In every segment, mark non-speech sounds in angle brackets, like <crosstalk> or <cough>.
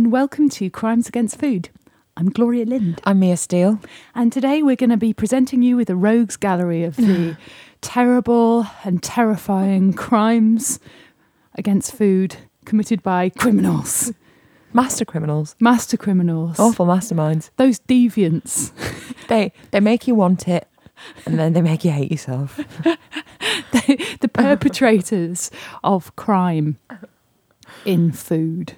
And welcome to Crimes Against Food. I'm Gloria Lindh, I'm Mia Steel. and today we're going to be presenting you with a rogues gallery of the <sighs> terrible and terrifying crimes against food committed by criminals, Master criminals. master criminals, Awful masterminds. those deviants, <laughs> They they make you want it and then they make you hate yourself. <laughs> the, the perpetrators of crime in food.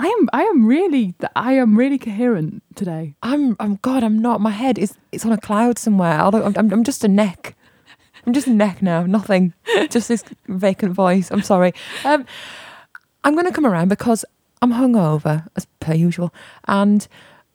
I am I am really I am really coherent today. I'm I'm God, I'm not. My head is it's on a cloud somewhere. Although I'm I'm, just a neck. I'm just a neck now. Nothing. Just this vacant voice. I'm sorry. Um, I'm going to come around because I'm hungover as per usual, and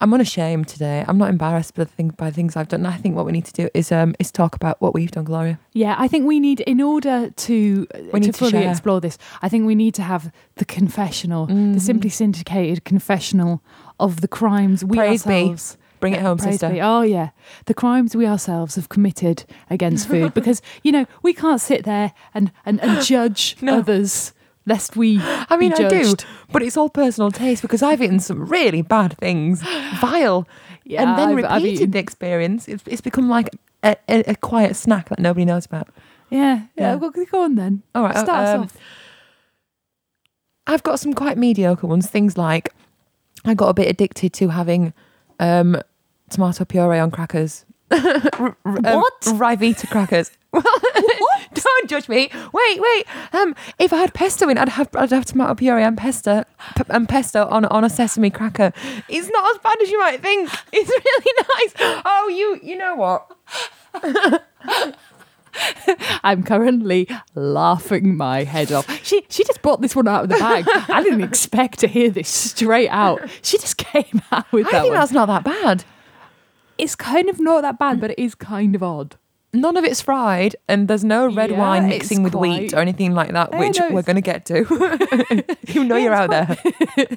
I'm unashamed today. I'm not embarrassed by the thing by things I've done. I think what we need to do is um is talk about what we've done, Gloria. Yeah, I think we need, in order to We need to to fully share. explore this, I think we need to have the confessional, the Mhm. simply syndicated confessional of the crimes we Praise be. ourselves. Bring it home, Praise sister. Oh yeah, the crimes we ourselves have committed against food, <laughs> because you know we can't sit there and and, and judge No. others lest we. <gasps> I mean, I do, but it's all personal taste because I've eaten some really bad things, <sighs> vile, Yeah, and then I've- I've repeated eaten- the experience. It's, it's become like a, a, a quiet snack that nobody knows about. Yeah, yeah. Yeah. Well, go on then. All right, Start us um, off. I've got some quite mediocre ones. Things like I got a bit addicted to having um, tomato puree on crackers. <laughs> R- r- um, What? Ryvita crackers. <laughs> <laughs> <laughs> Don't judge me. Wait, wait. Um, if I had pesto in, I'd have I'd have tomato puree and pesto p- and pesto on on a sesame cracker. It's not as bad as you might think. <laughs> It's really nice. Oh, you you know what? <laughs> I'm currently laughing my head off. She she just brought this one out of the bag. I didn't expect to hear this straight out. She just came out with I that think one. that's not that bad. It's kind of not that bad, but it is kind of odd. None of it's fried, and there's no red Yeah, wine mixing with wheat or anything like that, Yeah, which no, we're going to get to. <laughs> you know Yeah, you're out there. <laughs>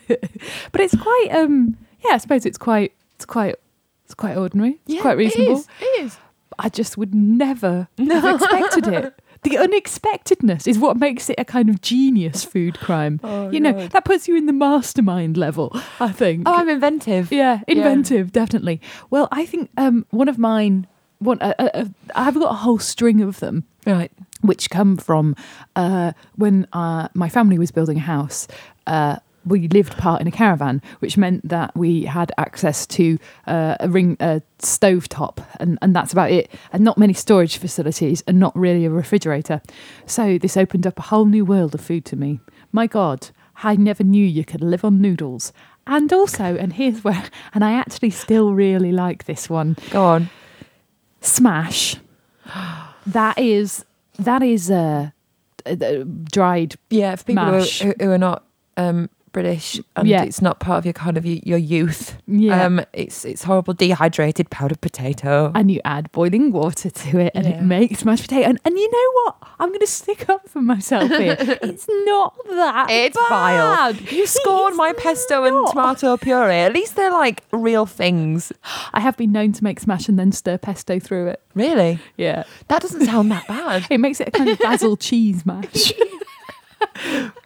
But it's quite um yeah, I suppose it's quite it's quite it's quite ordinary. It's quite reasonable. It is. I just would never have <laughs> expected it. The unexpectedness is what makes it a kind of genius food crime. Oh, you know, that puts you in the mastermind level, I think. Oh, I'm inventive. Yeah, inventive, definitely. Well, I think um, one of mine, one, uh, uh, uh, I've got a whole string of them, Right. which come from uh, when uh, my family was building a house. Uh, we lived part in a caravan, which meant that we had access to uh, a ring, a stove top, and, and that's about it. And not many storage facilities, and not really a refrigerator. So this opened up a whole new world of food to me. My God, I never knew you could live on noodles. And also, and here's where, <laughs> and I actually still really like this one. Go on. Smash. That is that is uh, uh, uh, dried. Yeah, for people who are, who, who are not um, British and Yeah. it's not part of your kind of your, youth. Yeah. Um, it's it's horrible dehydrated powdered potato. and you add boiling water to it, and it makes mashed potato. And, and you know what? I'm going to stick up for myself here. <laughs> it's not that It's bad. vile. You scorn my pesto and tomato puree. At least they're like real things. <gasps> I have been known to make smash and then stir pesto through it. Really? Yeah, That doesn't sound that bad. <laughs> it makes it a kind of basil cheese mash. <laughs>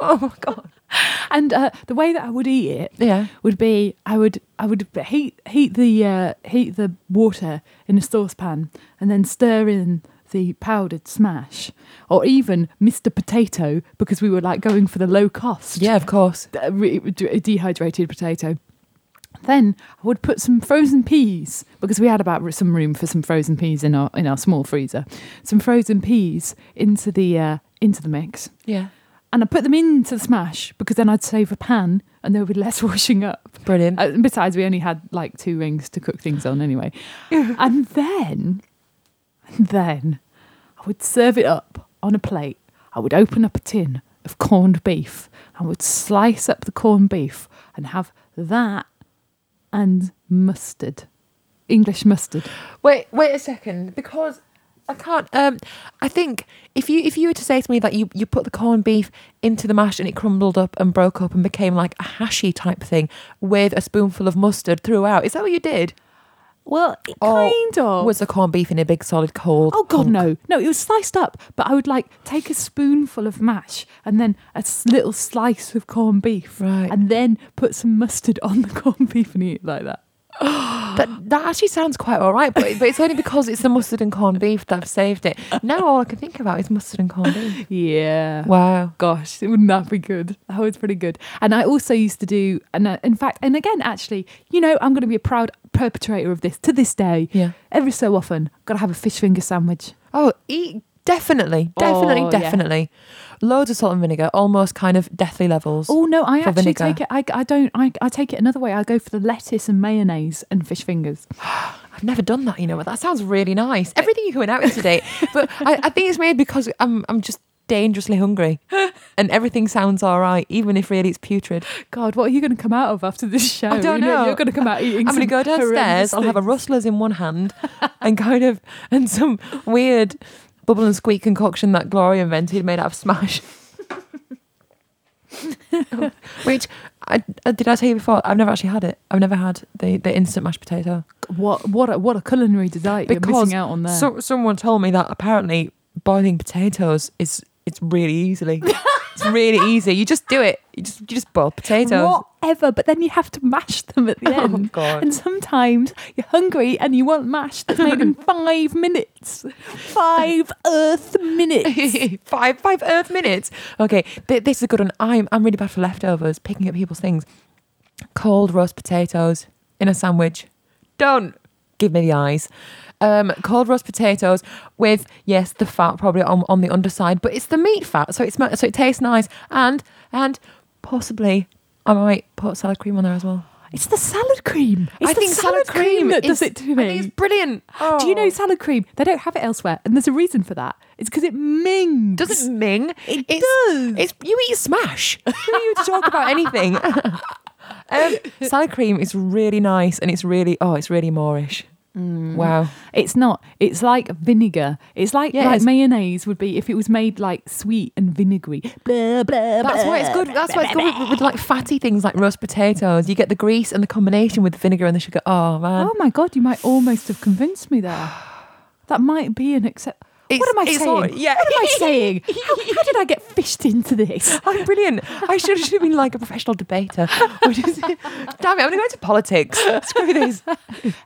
oh my god. <laughs> And uh, the way that I would eat it Yeah. would be I would I would heat heat the uh, heat the water in a saucepan and then stir in the powdered smash or even Mr. Potato because we were like going for the low cost Yeah, of course. de- dehydrated potato. Then I would put some frozen peas because we had about some room for some frozen peas in our in our small freezer. Some frozen peas into the uh, into the mix, Yeah. And I put them into the smash because then I'd save a pan and there would be less <laughs> washing up. Brilliant. Uh, and besides, we only had like two rings to cook things on anyway. <laughs> and then, and then I would serve it up on a plate. I would open up a tin of corned beef. I would slice up the corned beef and have that and mustard, English mustard. Wait, wait a second, because I can't. Um, I think if you if you were to say to me that you you put the corned beef into the mash and it crumbled up and broke up and became like a hashy type thing with a spoonful of mustard throughout, is that what you did? Well, it Or kind of. Was the corned beef in a big solid cold? Oh God, hunk? no, no! It was sliced up, but I would like take a spoonful of mash and then a little slice of corned beef, Right. and then put some mustard <laughs> on the corned beef and eat it like that. <gasps> That that actually sounds quite all right, but but it's only because it's the mustard and corned beef that I've saved it. Now all I can think about is mustard and corned beef. <laughs> Yeah. Wow. Gosh, wouldn't that be good? That was pretty good. And I also used to do, and uh, in fact, and again, actually, you know, I'm going to be a proud perpetrator of this to this day. Yeah. Every so often, got to have a fish finger sandwich. Oh, eat definitely, definitely, Oh, yeah. definitely. Loads of salt and vinegar, almost kind of deathly levels. Oh no, I actually vinegar. take it. I, I don't. I, I take it another way. I go for the lettuce and mayonnaise and fish fingers. <gasps> I've never done that. You know, but that sounds really nice. Everything you went out with today, <laughs> but I, I think it's made because I'm I'm just dangerously hungry, <laughs> and everything sounds all right, even if really it's putrid. God, what are you going to come out of after this show? I don't You know. You're going to come out <laughs> eating. I'm going to go downstairs. I'll have a rustlers in one hand, and kind of and some weird bubble and squeak concoction that Gloria invented, made out of smash. <laughs> Which I, uh, did I tell you before? I've never actually had it. I've never had the, the instant mashed potato. What what a, what a culinary delight you're missing out on there. So, someone told me that apparently boiling potatoes is it's really easily. <laughs> it's really easy. You just do it. You just you just boil potatoes. Whatever, but then you have to mash them at the Oh, end. God. And sometimes you're hungry and you want mash that's made in <laughs> five minutes. Five Earth minutes. <laughs> five five Earth minutes. Okay, th- this is a good one. I'm I'm really bad for leftovers, picking up people's things. Cold roast potatoes in a sandwich. Don't give me the eyes. Um, cold roast potatoes with yes, the fat probably on, on the underside, but it's the meat fat, so it's so it tastes nice, and and possibly I might put salad cream on there as well. It's the salad cream. It's I the think salad cream that does it to me. it's brilliant. Do you know Oh. salad cream? They don't have it elsewhere, and there's a reason for that. It's because it mings. Does it ming? It it's, does. It's you eat smash. Who <laughs> are you to talk about anything? <laughs> um, salad cream is really nice, and it's really oh, it's really moreish. Mm. Wow. It's not. It's like vinegar. It's like Yeah, like it's- mayonnaise would be if it was made like sweet and vinegary. Blah, blah, That's why it's good. That's why it's good with, with like fatty things like roast potatoes. You get the grease and the combination with the vinegar and the sugar. Oh man, Oh my god, you might almost have convinced me there. <sighs> That might be an accept. It's- what am I saying? all- yeah. What am I saying? <laughs> How, how did I get fished into this? I'm brilliant. I should have been like a professional debater. Damn it, I'm going to go into politics. Screw this.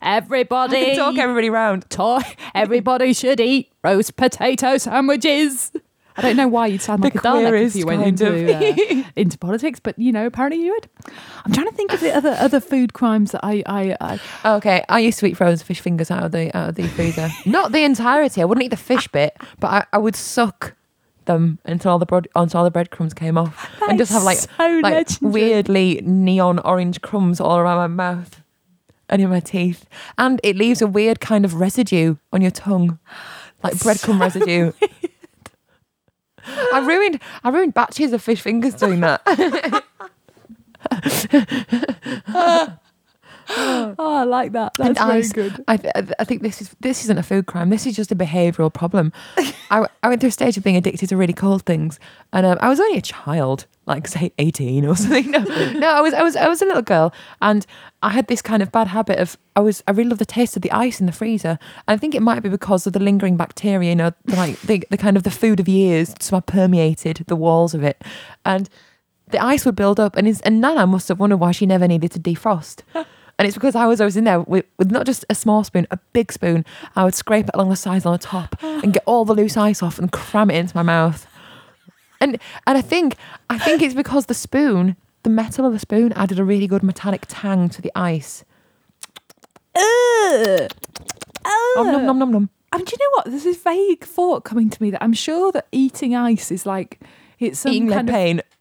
Everybody Talk everybody round. toy. Everybody should eat roast potato sandwiches. I don't know why you'd sound like The a Dalek if you went into uh, <laughs> into politics, but you know, apparently you would. I'm trying to think of the other other food crimes that I I, I Okay, I used to eat frozen fish fingers out of the out of the freezer. Not the entirety. I wouldn't eat the fish bit, but I, I would suck them until all the bread until all the breadcrumbs came off, That <laughs> and just have like so like legendary. weirdly neon orange crumbs all around my mouth and in my teeth, and it leaves a weird kind of residue on your tongue, like breadcrumb <laughs> residue. I ruined I ruined batches of fish fingers doing that. <laughs> <gasps> Oh, I like that. That's And very ice. good. I, I think this is this isn't a food crime. This is just a behavioural problem. <laughs> I, I went through a stage of being addicted to really cold things, and um, I was only a child, like say eighteen or <laughs> something. No, no, I was I was I was a little girl, and I had this kind of bad habit of I was I really love the taste of the ice in the freezer. I think it might be because of the lingering bacteria, you know, the, like the, the kind of the food of years so I permeated the walls of it, and the ice would build up, and his, and Nana must have wondered why she never needed to defrost. <laughs> And it's because I was always in there with, with not just a small spoon, a big spoon. I would scrape it along the sides on the top and get all the loose ice off and cram it into my mouth. And and I think I think it's because the spoon, the metal of the spoon, added a really good metallic tang to the ice. Ugh. Nom nom nom nom nom. And do you know what? There's this vague thought coming to me that I'm sure that eating ice is like it's some Eating kind of pain. <laughs>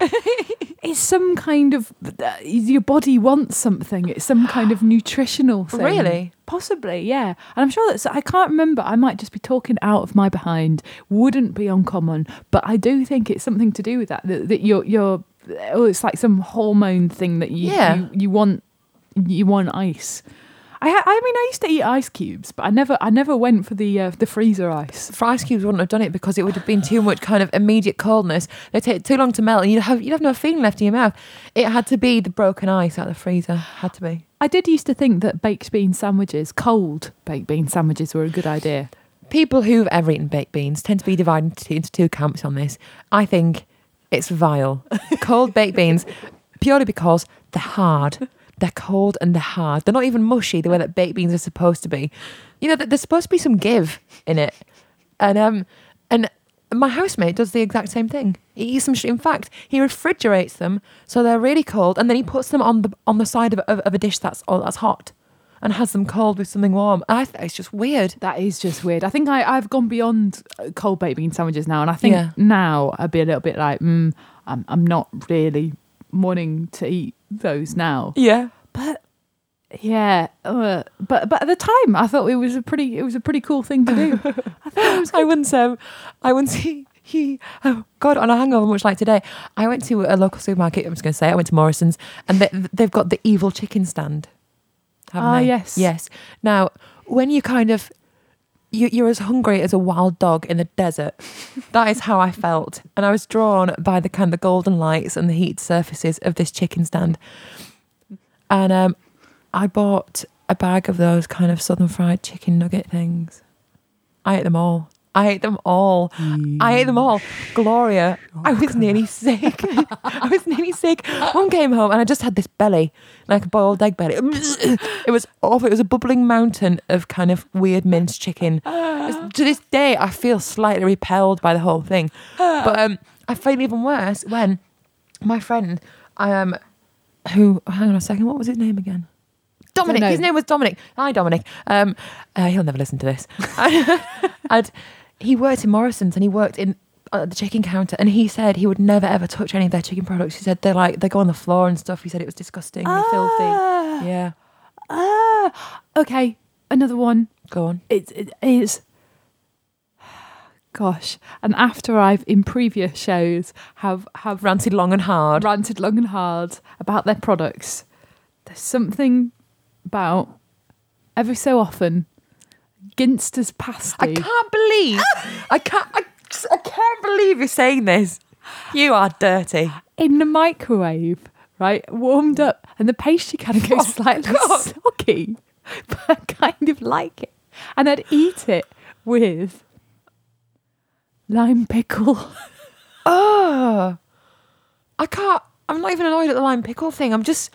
it's some kind of uh, your body wants something. It's some kind of nutritional thing. Really? Possibly, yeah. And I'm sure that's I can't remember. I might just be talking out of my behind. Wouldn't be uncommon, but I do think it's something to do with that. That, that you're you're oh, it's like some hormone thing that you Yeah. you, you want you want ice. I I mean I used to eat ice cubes, but I never I never went for the uh, the freezer ice. For ice cubes wouldn't have done it because it would have been too much kind of immediate coldness. They take too long to melt, and you'd have you'd have no feeling left in your mouth. It had to be the broken ice out of the freezer. Had to be. I did used to think that baked bean sandwiches, cold baked bean sandwiches, were a good idea. People who've ever eaten baked beans tend to be divided into, into two camps on this. I think it's vile. <laughs> Cold baked beans, purely because they're hard. They're cold and they're hard. They're not even mushy the way that baked beans are supposed to be. You know, there's supposed to be some give in it. And um, and my housemate does the exact same thing. He eats them. sh- In fact, he refrigerates them so they're really cold, and then he puts them on the on the side of, of, of a dish that's oh, that's hot, and has them cold with something warm. I think it's just weird. That is just weird. I think I, I've gone beyond uh, cold baked bean sandwiches now, and I think Yeah. now I'd be a little bit like, mm, I'm, I'm not really wanting to eat those now. Yeah. But yeah, uh, but but at the time, I thought it was a pretty it was a pretty cool thing to do. <laughs> I thought it was I once um I once he, <laughs> he oh god on a hangover much like today I went to a local supermarket I'm just going to say it, I went to Morrison's and they, they've got the evil chicken stand haven't Ah, they? yes. yes now when you kind of you, you're as hungry as a wild dog in the desert. That is how I felt. And I was drawn by the kind of golden lights and the heat surfaces of this chicken stand. And um I bought a bag of those kind of southern fried chicken nugget things. I ate them all. I ate them all. I ate them all. Gloria, I was nearly sick. I was nearly sick. One came home and I just had this belly, like a boiled egg belly. It was awful. It was a bubbling mountain of kind of weird minced chicken. To this day, I feel slightly repelled by the whole thing. But um, I feel even worse when my friend, um, who, hang on a second, what was his name again? Dominic. His name was Dominic. Hi, Dominic. Um, uh, he'll never listen to this. <laughs> and he worked in Morrison's and he worked in at the chicken counter and he said he would never ever touch any of their chicken products. He said they're like they go on the floor and stuff. He said it was disgusting and filthy. Ah, Yeah. ah. okay, another one. Go on. It, it is. Gosh, and after I've in previous shows have have Ranted long and hard. ranted long and hard about their products, there's something about every so often Ginster's pasty. I can't believe I can't I, I can't believe you're saying this. You are dirty. in the microwave, right? Warmed up, and the pastry kind of goes oh, slightly God. soggy, <laughs> but I kind of like it. And I'd eat it with lime pickle. <laughs> Oh, I can't. I'm not even annoyed at the lime pickle thing. I'm just.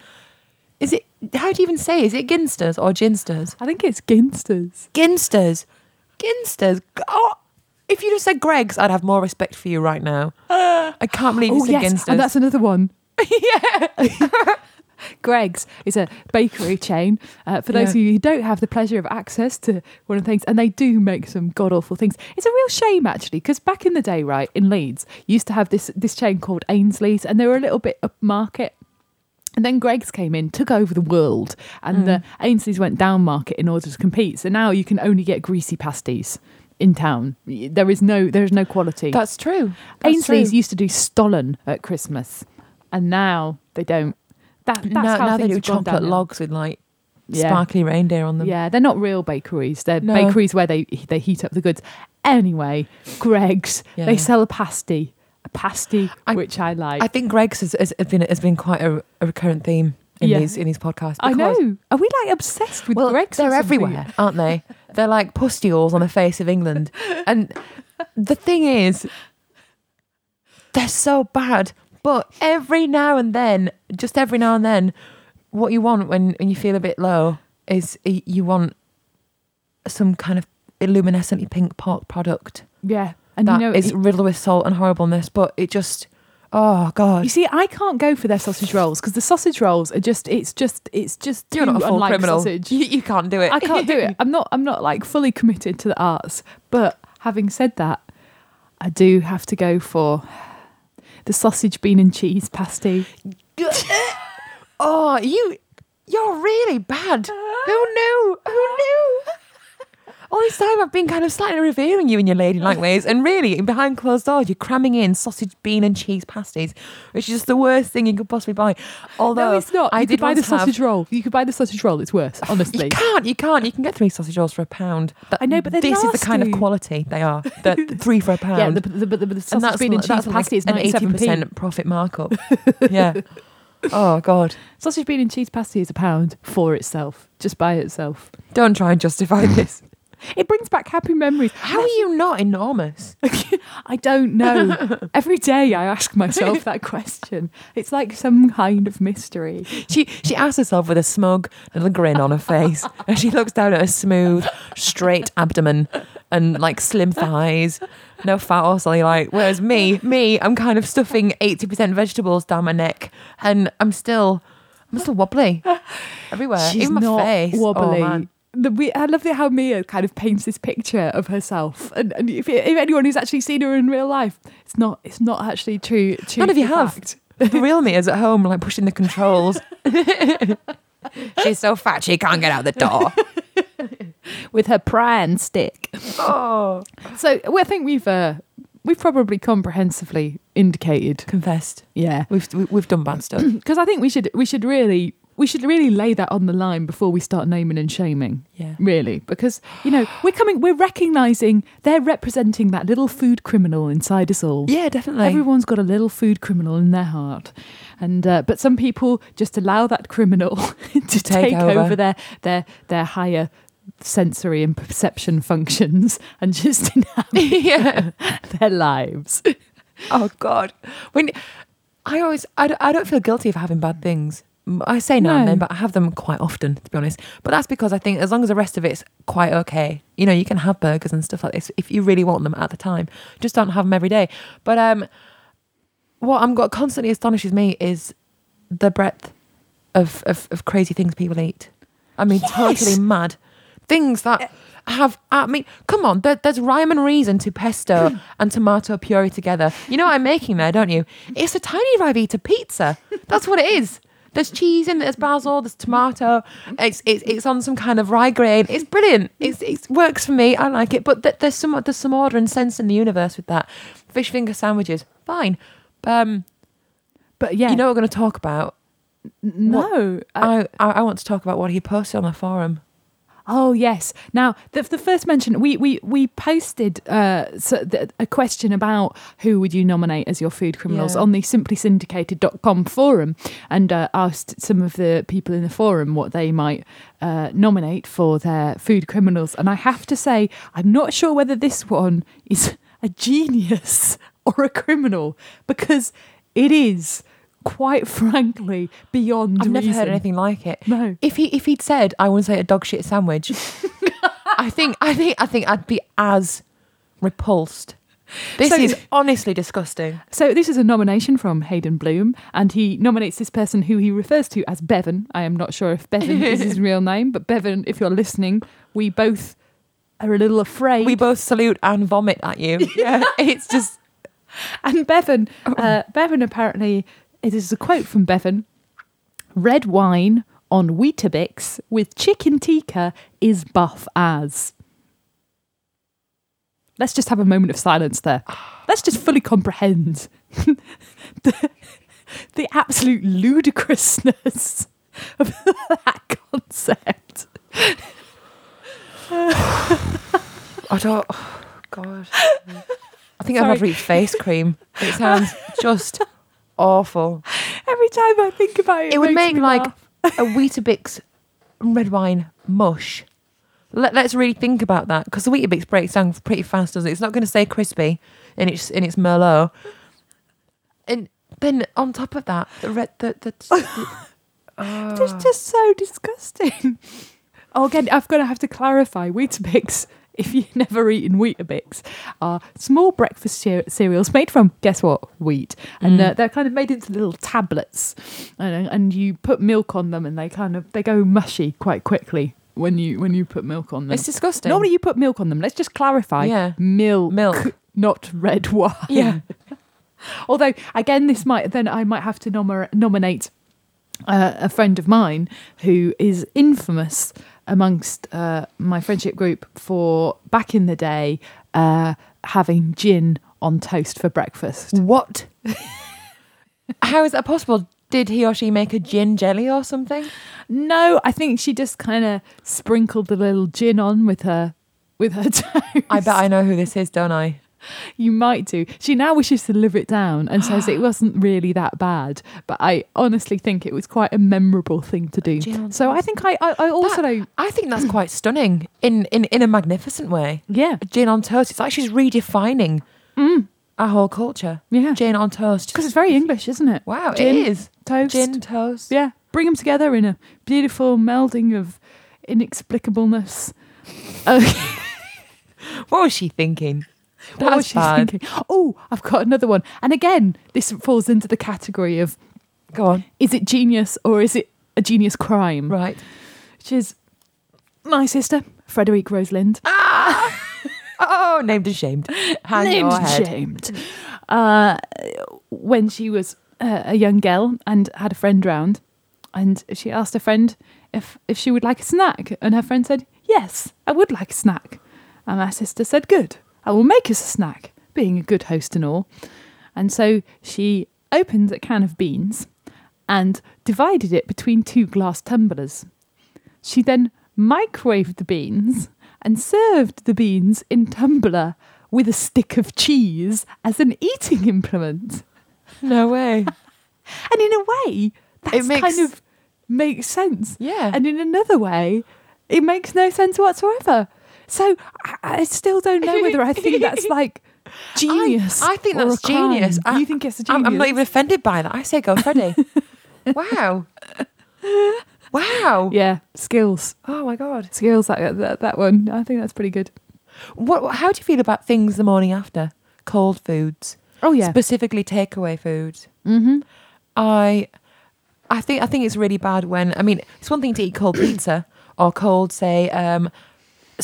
Is it? How do you even say? Is it Ginsters or Ginsters? I think it's Ginster's. Ginsters. Ginsters. Oh, if you just said Greggs, I'd have more respect for you right now. I can't believe you Oh said yes, Ginsters. and that's another one. <laughs> yeah. <laughs> Greggs is a bakery chain. Uh, for those Yeah. of you who don't have the pleasure of access to one of the things, and they do make some god awful things. It's a real shame actually, because back in the day, right in Leeds, you used to have this this chain called Ainsley's, and they were a little bit upmarket. And then Greggs came in, took over the world, and the hmm. Ainsley's went down market in order to compete. So now you can only get greasy pasties in town. There is no there is no quality. That's true. That's Ainsley's true. used to do Stollen at Christmas, and now they don't. That, that's now, how now they do chocolate downhill. logs with like Yeah. sparkly reindeer on them. Yeah, they're not real bakeries. They're No. bakeries where they they heat up the goods. Anyway, Greggs Yeah. they sell a pasty, a pasty I- which I like. I think Greggs has, has been has been quite a, a recurrent theme in Yeah. these in these podcasts. I know. Are we like obsessed with well, Greggs? they're everywhere, aren't they? They're like pustules on the face of England. And the thing is, they're so bad. But every now and then, just every now and then, what you want when, when you feel a bit low is you want some kind of luminescently pink pot product Yeah, and that you know is riddled with salt and horribleness. But it just, oh god, You see, I can't go for their sausage rolls because the sausage rolls are just. It's just. It's just. you're too not a full unlike criminal. Sausage. <laughs> You, you can't do it. I can't do it. <laughs> I'm not. I'm not like fully committed to the arts. But having said that, I do have to go for the sausage, bean, and cheese pasty. <laughs> Oh, you, you're really bad. Who knew? Who knew? Oh, All this time I've been kind of slightly revering you in your ladylike ways, and really, behind closed doors, you're cramming in sausage, bean, and cheese pasties, which is just the worst thing you could possibly buy. Although no, it's not. I you did buy the once have- sausage roll. You could buy the sausage roll. It's worse, <laughs> honestly. You can't, you can't. You can get three sausage rolls for a pound. That- I know, but they're this is the kind of quality they are. The, <laughs> three for a pound. yeah, the, the, the, the, the and sausage, that's, bean, and cheese like pasty is an 97p. percent profit markup. <laughs> yeah. Oh God! Sausage, bean, and cheese pasty is a pound for itself, just by itself. Don't try and justify this. It brings back happy memories. How are you not enormous? <laughs> I don't know. <laughs> Every day I ask myself that <laughs> question. It's like some kind of mystery. She she asks herself with a smug little grin on her face, and she looks down at her smooth, straight abdomen and like slim thighs, no fat or cellulite. Whereas me, me, I'm kind of stuffing eighty percent vegetables down my neck, and I'm still, I'm still wobbly everywhere. She's Even my not face. Oh, wobbly. Oh. The, we, I love the, how Mia kind of paints this picture of herself, and, and if, if anyone who's actually seen her in real life, it's not it's not actually true. true None of you to have. The real me is at home, like pushing the controls. <laughs> She's so fat she can't get out the door. <laughs> with her pry and stick. Oh, So well, I think we've uh, we've probably comprehensively indicated, confessed. yeah, We've we've done bad stuff. <clears throat> because I think we should we should really we should really lay that on the line before we start naming and shaming. Yeah. Really, because you know we're coming, we're recognizing they're representing that little food criminal inside us all. Yeah, definitely. Everyone's got a little food criminal in their heart, and uh, but some people just allow that criminal <laughs> to take, over. over. their their their higher sensory and perception functions and just <laughs> inhabit <laughs> yeah. their lives. Oh God. When I always, I, don't- I don't feel guilty of having bad things. I say now and then, but I have them quite often, to be honest. But that's because I think as long as the rest of it's quite okay, you know, you can have burgers and stuff like this if you really want them at the time. Just don't have them every day. But um, what I'm what constantly astonishes me is the breadth of of, of crazy things people eat. I mean, Yes. totally mad things that have. I mean, come on. There, there's rhyme and reason to pesto and tomato puree together. You know what I'm making there, don't you? It's a tiny Ryvita pizza. That's what it is. There's cheese in it, there's basil, there's tomato. It's it's, it's on some kind of rye grain. It's brilliant. It's it works for me. I like it. But th- there's some there's some order and sense in the universe with that. Fish finger sandwiches, fine. Um, But yeah, you know what we're going to talk about? no. I- I, I I want to talk about what he posted on the forum. Oh yes. Now the, the first mention we we we posted uh, so th- a question about who would you nominate as your food criminals Yeah. on the simply simplysyndicated.com forum and uh, asked some of the people in the forum what they might uh, nominate for their food criminals and I have to say I'm not sure whether this one is a genius <laughs> or a criminal because it is quite <laughs> frankly beyond I've never heard anything like it. No. If he if he'd said I want to say a dog shit sandwich, <laughs> I think I think I think I'd be as repulsed. This So- is honestly disgusting. So this is a nomination from Hayden Bloom, and he nominates this person who he refers to as Bevan. I am not sure if Bevan is his <laughs> real name, but Bevan, if you're listening, we both are a little afraid. We both salute and vomit at you. Yeah, it's just and Bevan, uh, Bevan apparently, it is a quote from Bevan: "Red wine on Weetabix with chicken tikka is buff as." Let's just have a moment of silence there. Let's just fully comprehend <laughs> the, the absolute ludicrousness of <laughs> that concept. I don't. oh, God, <laughs> I think I'd rather eat face cream. It sounds just awful. Every time I think about it, It would makes make me like laugh. a Weetabix red wine mush. Let, let's really think about that because the Weetabix breaks down pretty fast, doesn't it? It's not going to stay crispy in its in its Merlot. And then on top of that, the red the the, the <laughs> ah. It's just so disgusting. Oh, <laughs> again, I've got to have to clarify. Weetabix, <laughs> if you've never eaten Weetabix, are small breakfast cere- cereals made from, guess what, wheat. And Mm. uh, they're kind of made into little tablets. And, and you put milk on them and they kind of, they go mushy quite quickly when you when you put milk on them. it's disgusting. Normally you put milk on them. Let's just clarify. Yeah. Milk. Milk. <laughs> Not red wine. Yeah. <laughs> Although, again, this might, then I might have to nom- nominate uh, a friend of mine who is infamous amongst uh, my friendship group for back in the day uh, having gin on toast for breakfast. what? <laughs> How is that possible? Did he or she make a gin jelly or something? No, I think she just kind of sprinkled a little gin on with her with her toast. <laughs> I bet I know who this is, don't I? <laughs> You might do. She now wishes to live it down and says it <gasps> wasn't really that bad. But I honestly think it was quite a memorable thing to do. So I think I, I, I also know. I think that's quite stunning in, in, in a magnificent way. Yeah. Gin on toast. It's like she's redefining Mm, our whole culture. yeah. Gin on toast. Because it's very English, isn't it? wow, gin, it is. Toast. Gin toast. Yeah. Bring them together in a beautiful melding of inexplicableness. Okay. <laughs> What was she thinking? What was she bad. thinking? Oh, I've got another one. And again, this falls into the category of Go on. is it genius or is it a genius crime? Right. Which is my sister, Frederique Rosalind. <laughs> Oh, named and shamed. Hang named and shamed. Uh, when she was uh, a young girl and had a friend round, and she asked her friend if if she would like a snack, and her friend said, "Yes, I would like a snack." And my sister said, "Good, I will make us a snack." Being a good host and all, and so she opened a can of beans and divided it between two glass tumblers. She then microwaved the beans and served the beans in tumbler with a stick of cheese as an eating implement. No way. <laughs> And in a way, that makes- kind of makes sense. Yeah. And in another way, it makes no sense whatsoever. So I, I still don't know whether I think that's <laughs> like genius. I think that's genius. I- you think it's a genius? I'm, I'm not even offended by that. I say go, Freddie. <laughs> wow. Wow. Yeah, skills, Oh my god. skills. That, that that one. I think that's pretty good. What? How do you feel about things the morning after? Cold foods, Oh yeah. specifically takeaway foods. mm-hmm. I, I think I think it's really bad when I mean it's one thing to eat cold pizza or cold say um,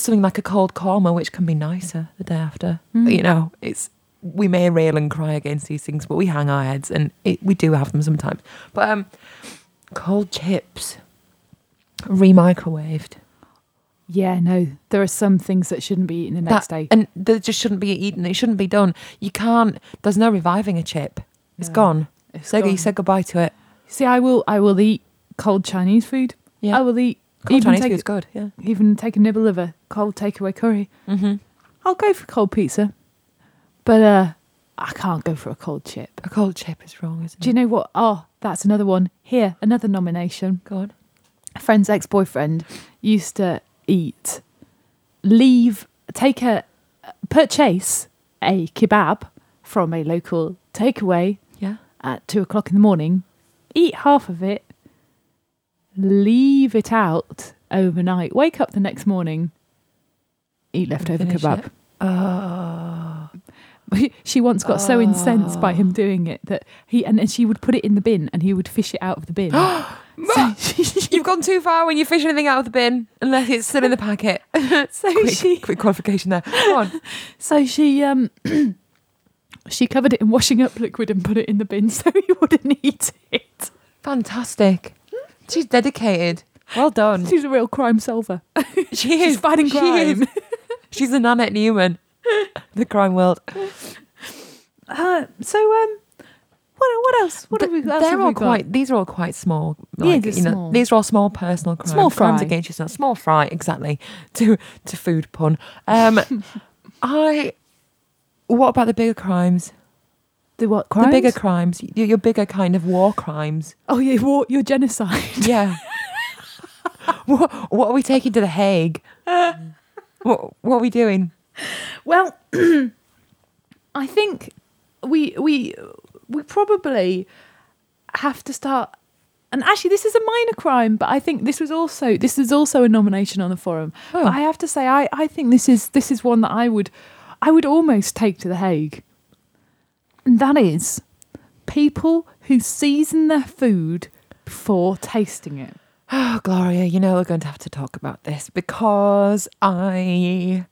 something like a cold korma, which can be nicer the day after. Mm. You know, it's we may rail and cry against these things, but we hang our heads and it, we do have them sometimes. But um, cold chips, re-microwaved. Yeah, no. There are some things that shouldn't be eaten the next That- day. and they just shouldn't be eaten. It shouldn't be done. You can't. There's no reviving a chip. It's No, gone. it's Say, gone. say goodbye to it. See, I will. I will eat cold Chinese food. Yeah. I will eat. Cold even Chinese take, food's good. Yeah. even take a nibble of a cold takeaway curry. Mm-hmm. I'll go for cold pizza, but uh, I can't go for a cold chip. A cold chip is wrong, isn't it? Do you know what? Oh, that's another one. Here, another nomination. Go on. A friend's ex-boyfriend used to eat, leave, take a, purchase a kebab from a local takeaway Yeah. at two o'clock in the morning, eat half of it, leave it out overnight, wake up the next morning, eat leftover kebab. it. Oh. <laughs> she once got so incensed by him doing it that he and then she would put it in the bin and he would fish it out of the bin. <gasps> so she, <laughs> You've gone too far when you fish anything out of the bin, unless it's still in the packet. <laughs> so quick, she quick qualification there. Go on. so she um <clears throat> she covered it in washing up liquid and put it in the bin so he wouldn't eat it. Fantastic. She's dedicated. Well done. She's a real crime solver. <laughs> She is. She's fighting She crime. is. She's the Nanette Newman, the crime world. Uh, so um, what what else? What have we? else They're have all we got? quite. These are all quite small. Yeah, Like, they're you know, small. these are all small personal crimes. Small crimes fry. against yourself. Small fry, exactly. <laughs> To to food pun. Um, <laughs> I. What about the bigger crimes? The what? crimes? The bigger crimes. Your, your bigger kind of war crimes. Oh yeah, war, your genocide. Yeah. <laughs> what, what are we taking to the Hague? <laughs> what, what are we doing? Well, <clears throat> I think we we we probably have to start. And actually, this is a minor crime, but I think this was also this is also a nomination on the forum. Oh. But I have to say, I, I think this is this is one that I would I would almost take to the Hague. And that is people who season their food before tasting it. Oh, Gloria, you know we're going to have to talk about this because I,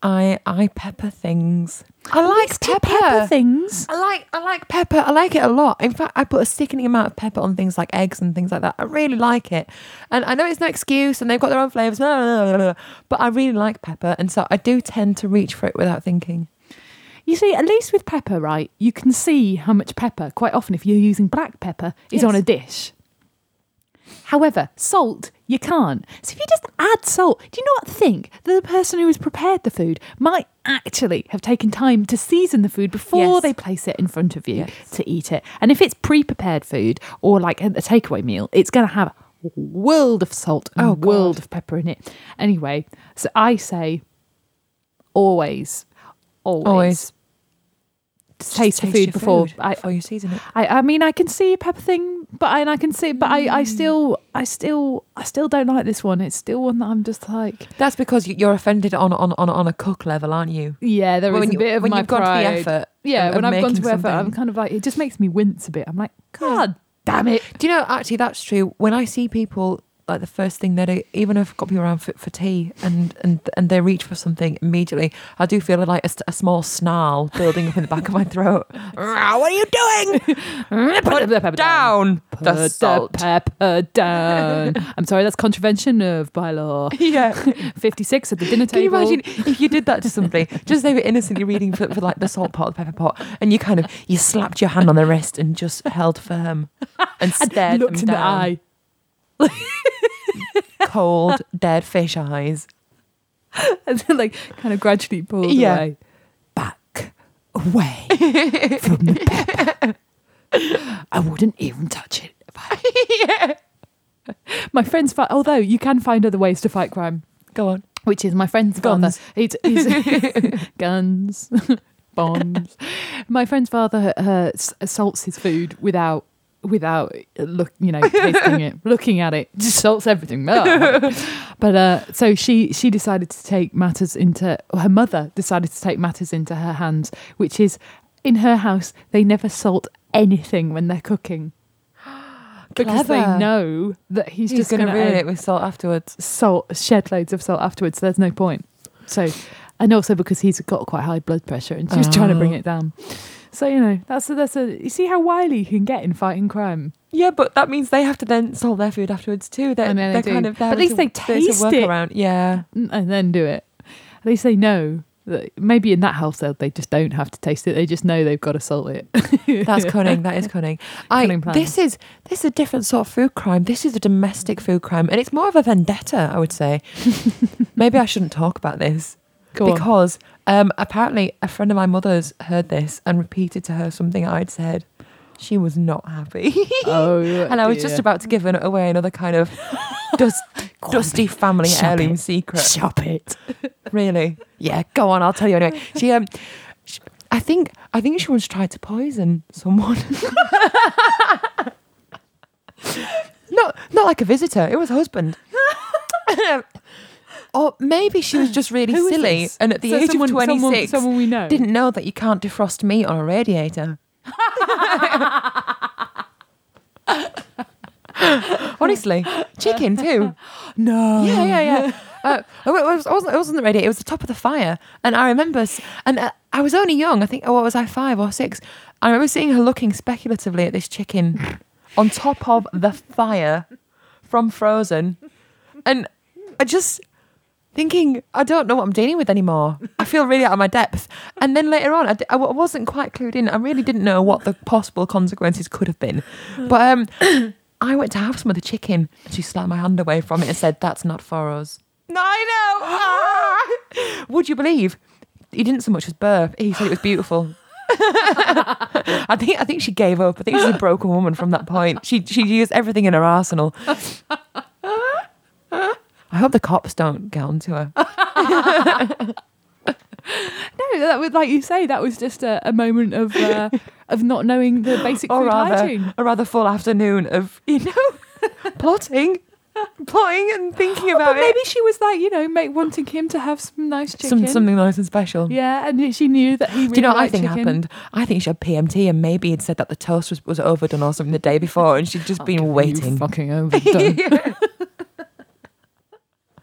I, I pepper things. I like you pepper. things. I like, I like pepper. I like it a lot. In fact, I put a sickening amount of pepper on things like eggs and things like that. I really like it, and I know it's no excuse, and they've got their own flavors. blah, blah, blah, blah, But I really like pepper, and so I do tend to reach for it without thinking. You see, at least with pepper, right, you can see how much pepper, quite often, if you're using black pepper, is Yes. on a dish. However, salt, you can't. So if you just add salt, do you not think that the person who has prepared the food might actually have taken time to season the food before Yes. they place it in front of you Yes. to eat it? And if it's pre prepared food or like a, takeaway meal, it's going to have a world of salt and Oh, a world God. of pepper in it. Anyway, so I say always, always, Always. Taste the food before food I, before you season it. I, I mean, I can see pepper thing, but I, and I can see, but I, Mm. I still, I still, I still don't like this one. It's still one that I'm just like, That's because you- you're offended on on on, on a cook level, aren't you? yeah, there is when a you, bit of when my you've gone to pride. the effort. yeah, of- when of I've gone to effort, I'm kind of like, it just makes me wince a bit. I'm like, God damn it. Do you know, actually, that's true. When I see people, like the first thing they do, even if I've got people around for, for tea and, and and they reach for something immediately, I do feel like a, a small snarl building up in the back of my throat. <laughs> "Rah, what are you doing? Put the pepper Down Put the the salt. pepper down. <laughs> I'm sorry, that's contravention of bylaw <laughs> Yeah. 56 at the dinner table. Can you imagine if you did that to somebody? Just they were innocently reading for, for like the salt pot, the pepper pot, and you kind of you slapped your hand on their wrist and just held firm and And stared looked them in the down. eye. Cold, dead fish eyes. <laughs> and then like kind of gradually pulled Yeah. away. Back away from the pepper. I wouldn't even touch it. If I... <laughs> My friend's fa- although you can find other ways to fight crime, Go on. which is my friend's Guns. father. Guns, <laughs> bombs. My friend's father uh, s- salts his food without without uh, look, you know, <laughs> tasting it, looking at it, just salts everything. <laughs> <laughs> But uh, so she she decided to take matters into her mother decided to take matters into her hands, which is in her house they never salt anything when they're cooking. <gasps> Because they know that he's, He's, just going to ruin it with salt afterwards. salt, shed loads of salt afterwards. So there's no point. So, and also because he's got quite high blood pressure and she was trying to bring Oh. it down. So you know that's a, that's a you see how wily you can get in fighting crime. Yeah, but that means they have to then salt their food afterwards too. They're, know they they're kind of But at least to- they taste it. workaround. Yeah. and then do it. At least they know that maybe in that household they just don't have to taste it. They just know they've got to salt it. <laughs> That's cunning. That is cunning. I, Cunning this is this is a different sort of food crime. This is a domestic food crime, and it's more of a vendetta. I would say. <laughs> Maybe I shouldn't talk about this Go because um, apparently a friend of my mother's heard this and repeated to her something I'd said. She was not happy, <laughs> Oh, and I was just about to give an, away another kind of dust, <laughs> dusty family Shop heirloom it. secret. shop it. <laughs> Really? Yeah, go on. I'll tell you anyway. She, um, sh I think, I think she once tried to poison someone. not, not like a visitor. It was husband. Or maybe she was <gasps> just really silly, and at the So age someone, of twenty someone, someone we know didn't know that you can't defrost meat on a radiator. <laughs> Honestly, chicken too. No. Yeah, yeah, yeah. Uh, it, was, it, wasn't, it wasn't the radio. It was the top of the fire, and I remember, and uh, I was only young. I think, oh, what was I, five or six? I remember seeing her looking speculatively at this chicken <laughs> on top of the fire from Frozen, and I just thinking, I don't know what I'm dealing with anymore. I feel really out of my depth. And then later on, I, d- I w- wasn't quite clued in. I really didn't know what the possible consequences could have been. But um, <clears throat> I went to have some of the chicken, and she slapped my hand away from it and said, "That's not for us." No, I know. <gasps> Would you believe? He didn't so much as burp. He said it was beautiful. <laughs> I think I think she gave up. I think she's a broken woman from that point. She she used everything in her arsenal. I hope the cops don't get onto her. <laughs> No, that was like you say. That was just a, a moment of uh, <laughs> of not knowing the basic or food rather hygiene. a rather full afternoon of you know <laughs> plotting, plotting and thinking about But maybe it. she was like, you know, make, wanting him to have some nice chicken. Some, something nice and special. Yeah, and she knew that he. Really Do you know what I think chicken. happened? I think she had PMT and maybe he'd said that the toast was, was overdone or something the day before and she'd just been You waiting. fucking overdone.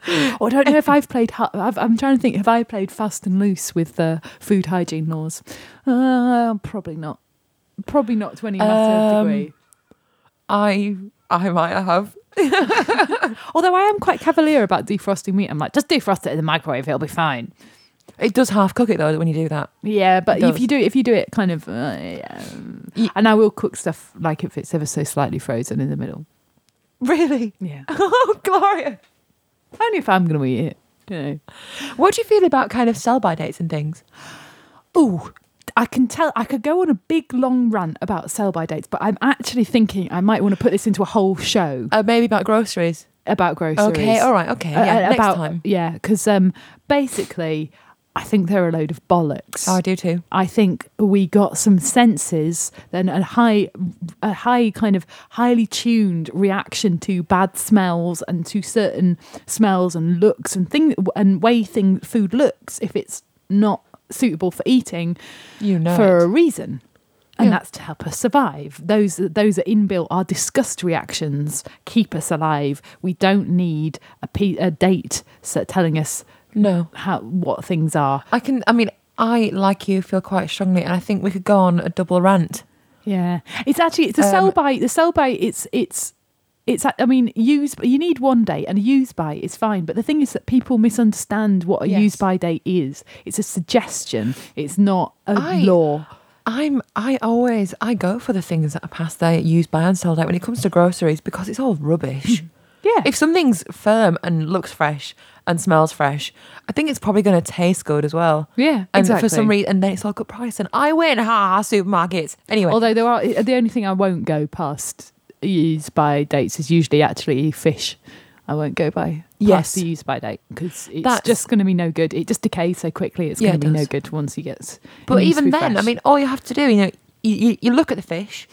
<laughs> or I don't know if I've played. I've, I'm trying to think. Have I played fast and loose with the food hygiene laws? Uh, probably not. Probably not to any massive Um, degree. I I might have. <laughs> Although I am quite cavalier about defrosting meat. I'm like, just defrost it in the microwave; it'll be fine. It does half cook it though when you do that. Yeah, but if you do if you do it kind of, uh, um, Ye- and I will cook stuff like if it's ever so slightly frozen in the middle. Really? Yeah. <laughs> Oh, Gloria. Only if I'm going to eat it. You know. What do you feel about kind of sell by dates and things? Ooh, I can tell. I could go on a big long rant about sell by dates, but I'm actually thinking I might want to put this into a whole show Uh, maybe about groceries. about groceries. Okay, all right, okay. Uh, Yeah, uh, next about, time. Yeah, because um, basically, I think they're a load of bollocks. Oh, I do too. I think we got some senses, then a high, a high kind of highly tuned reaction to bad smells and to certain smells and looks and thing and way thing food looks if it's not suitable for eating You know. for it. a reason. And Yeah. that's to help us survive. Those those are inbuilt. Our disgust reactions keep us alive. We don't need a, pe- a date telling us No. how what things are. I can, I mean, I, like you, feel quite strongly, and I think we could go on a double rant. Yeah, it's actually it's a Um, sell by. The sell by it's it's it's. I mean, use you need one date and a use by is fine. But the thing is that people misunderstand what a Yes. use by date is. It's a suggestion. It's not a I- law. I'm, I always, I go for the things that are past their use by and sold out when it comes to groceries because it's all rubbish. <laughs> Yeah, if something's firm and looks fresh and smells fresh, I think it's probably going to taste good as well. yeah, And exactly. for some reason, and then it's all good price, and I win, ha ha, supermarkets. Anyway, Although there are the only thing I won't go past use by dates is usually actually fish. I won't go by Yes. past the use by date because it's That's- just going to be no good. It just decays so quickly. It's Yeah, going to it be no good once you get. but even then, I mean, all you have to do, you know, you, you, you look at the fish.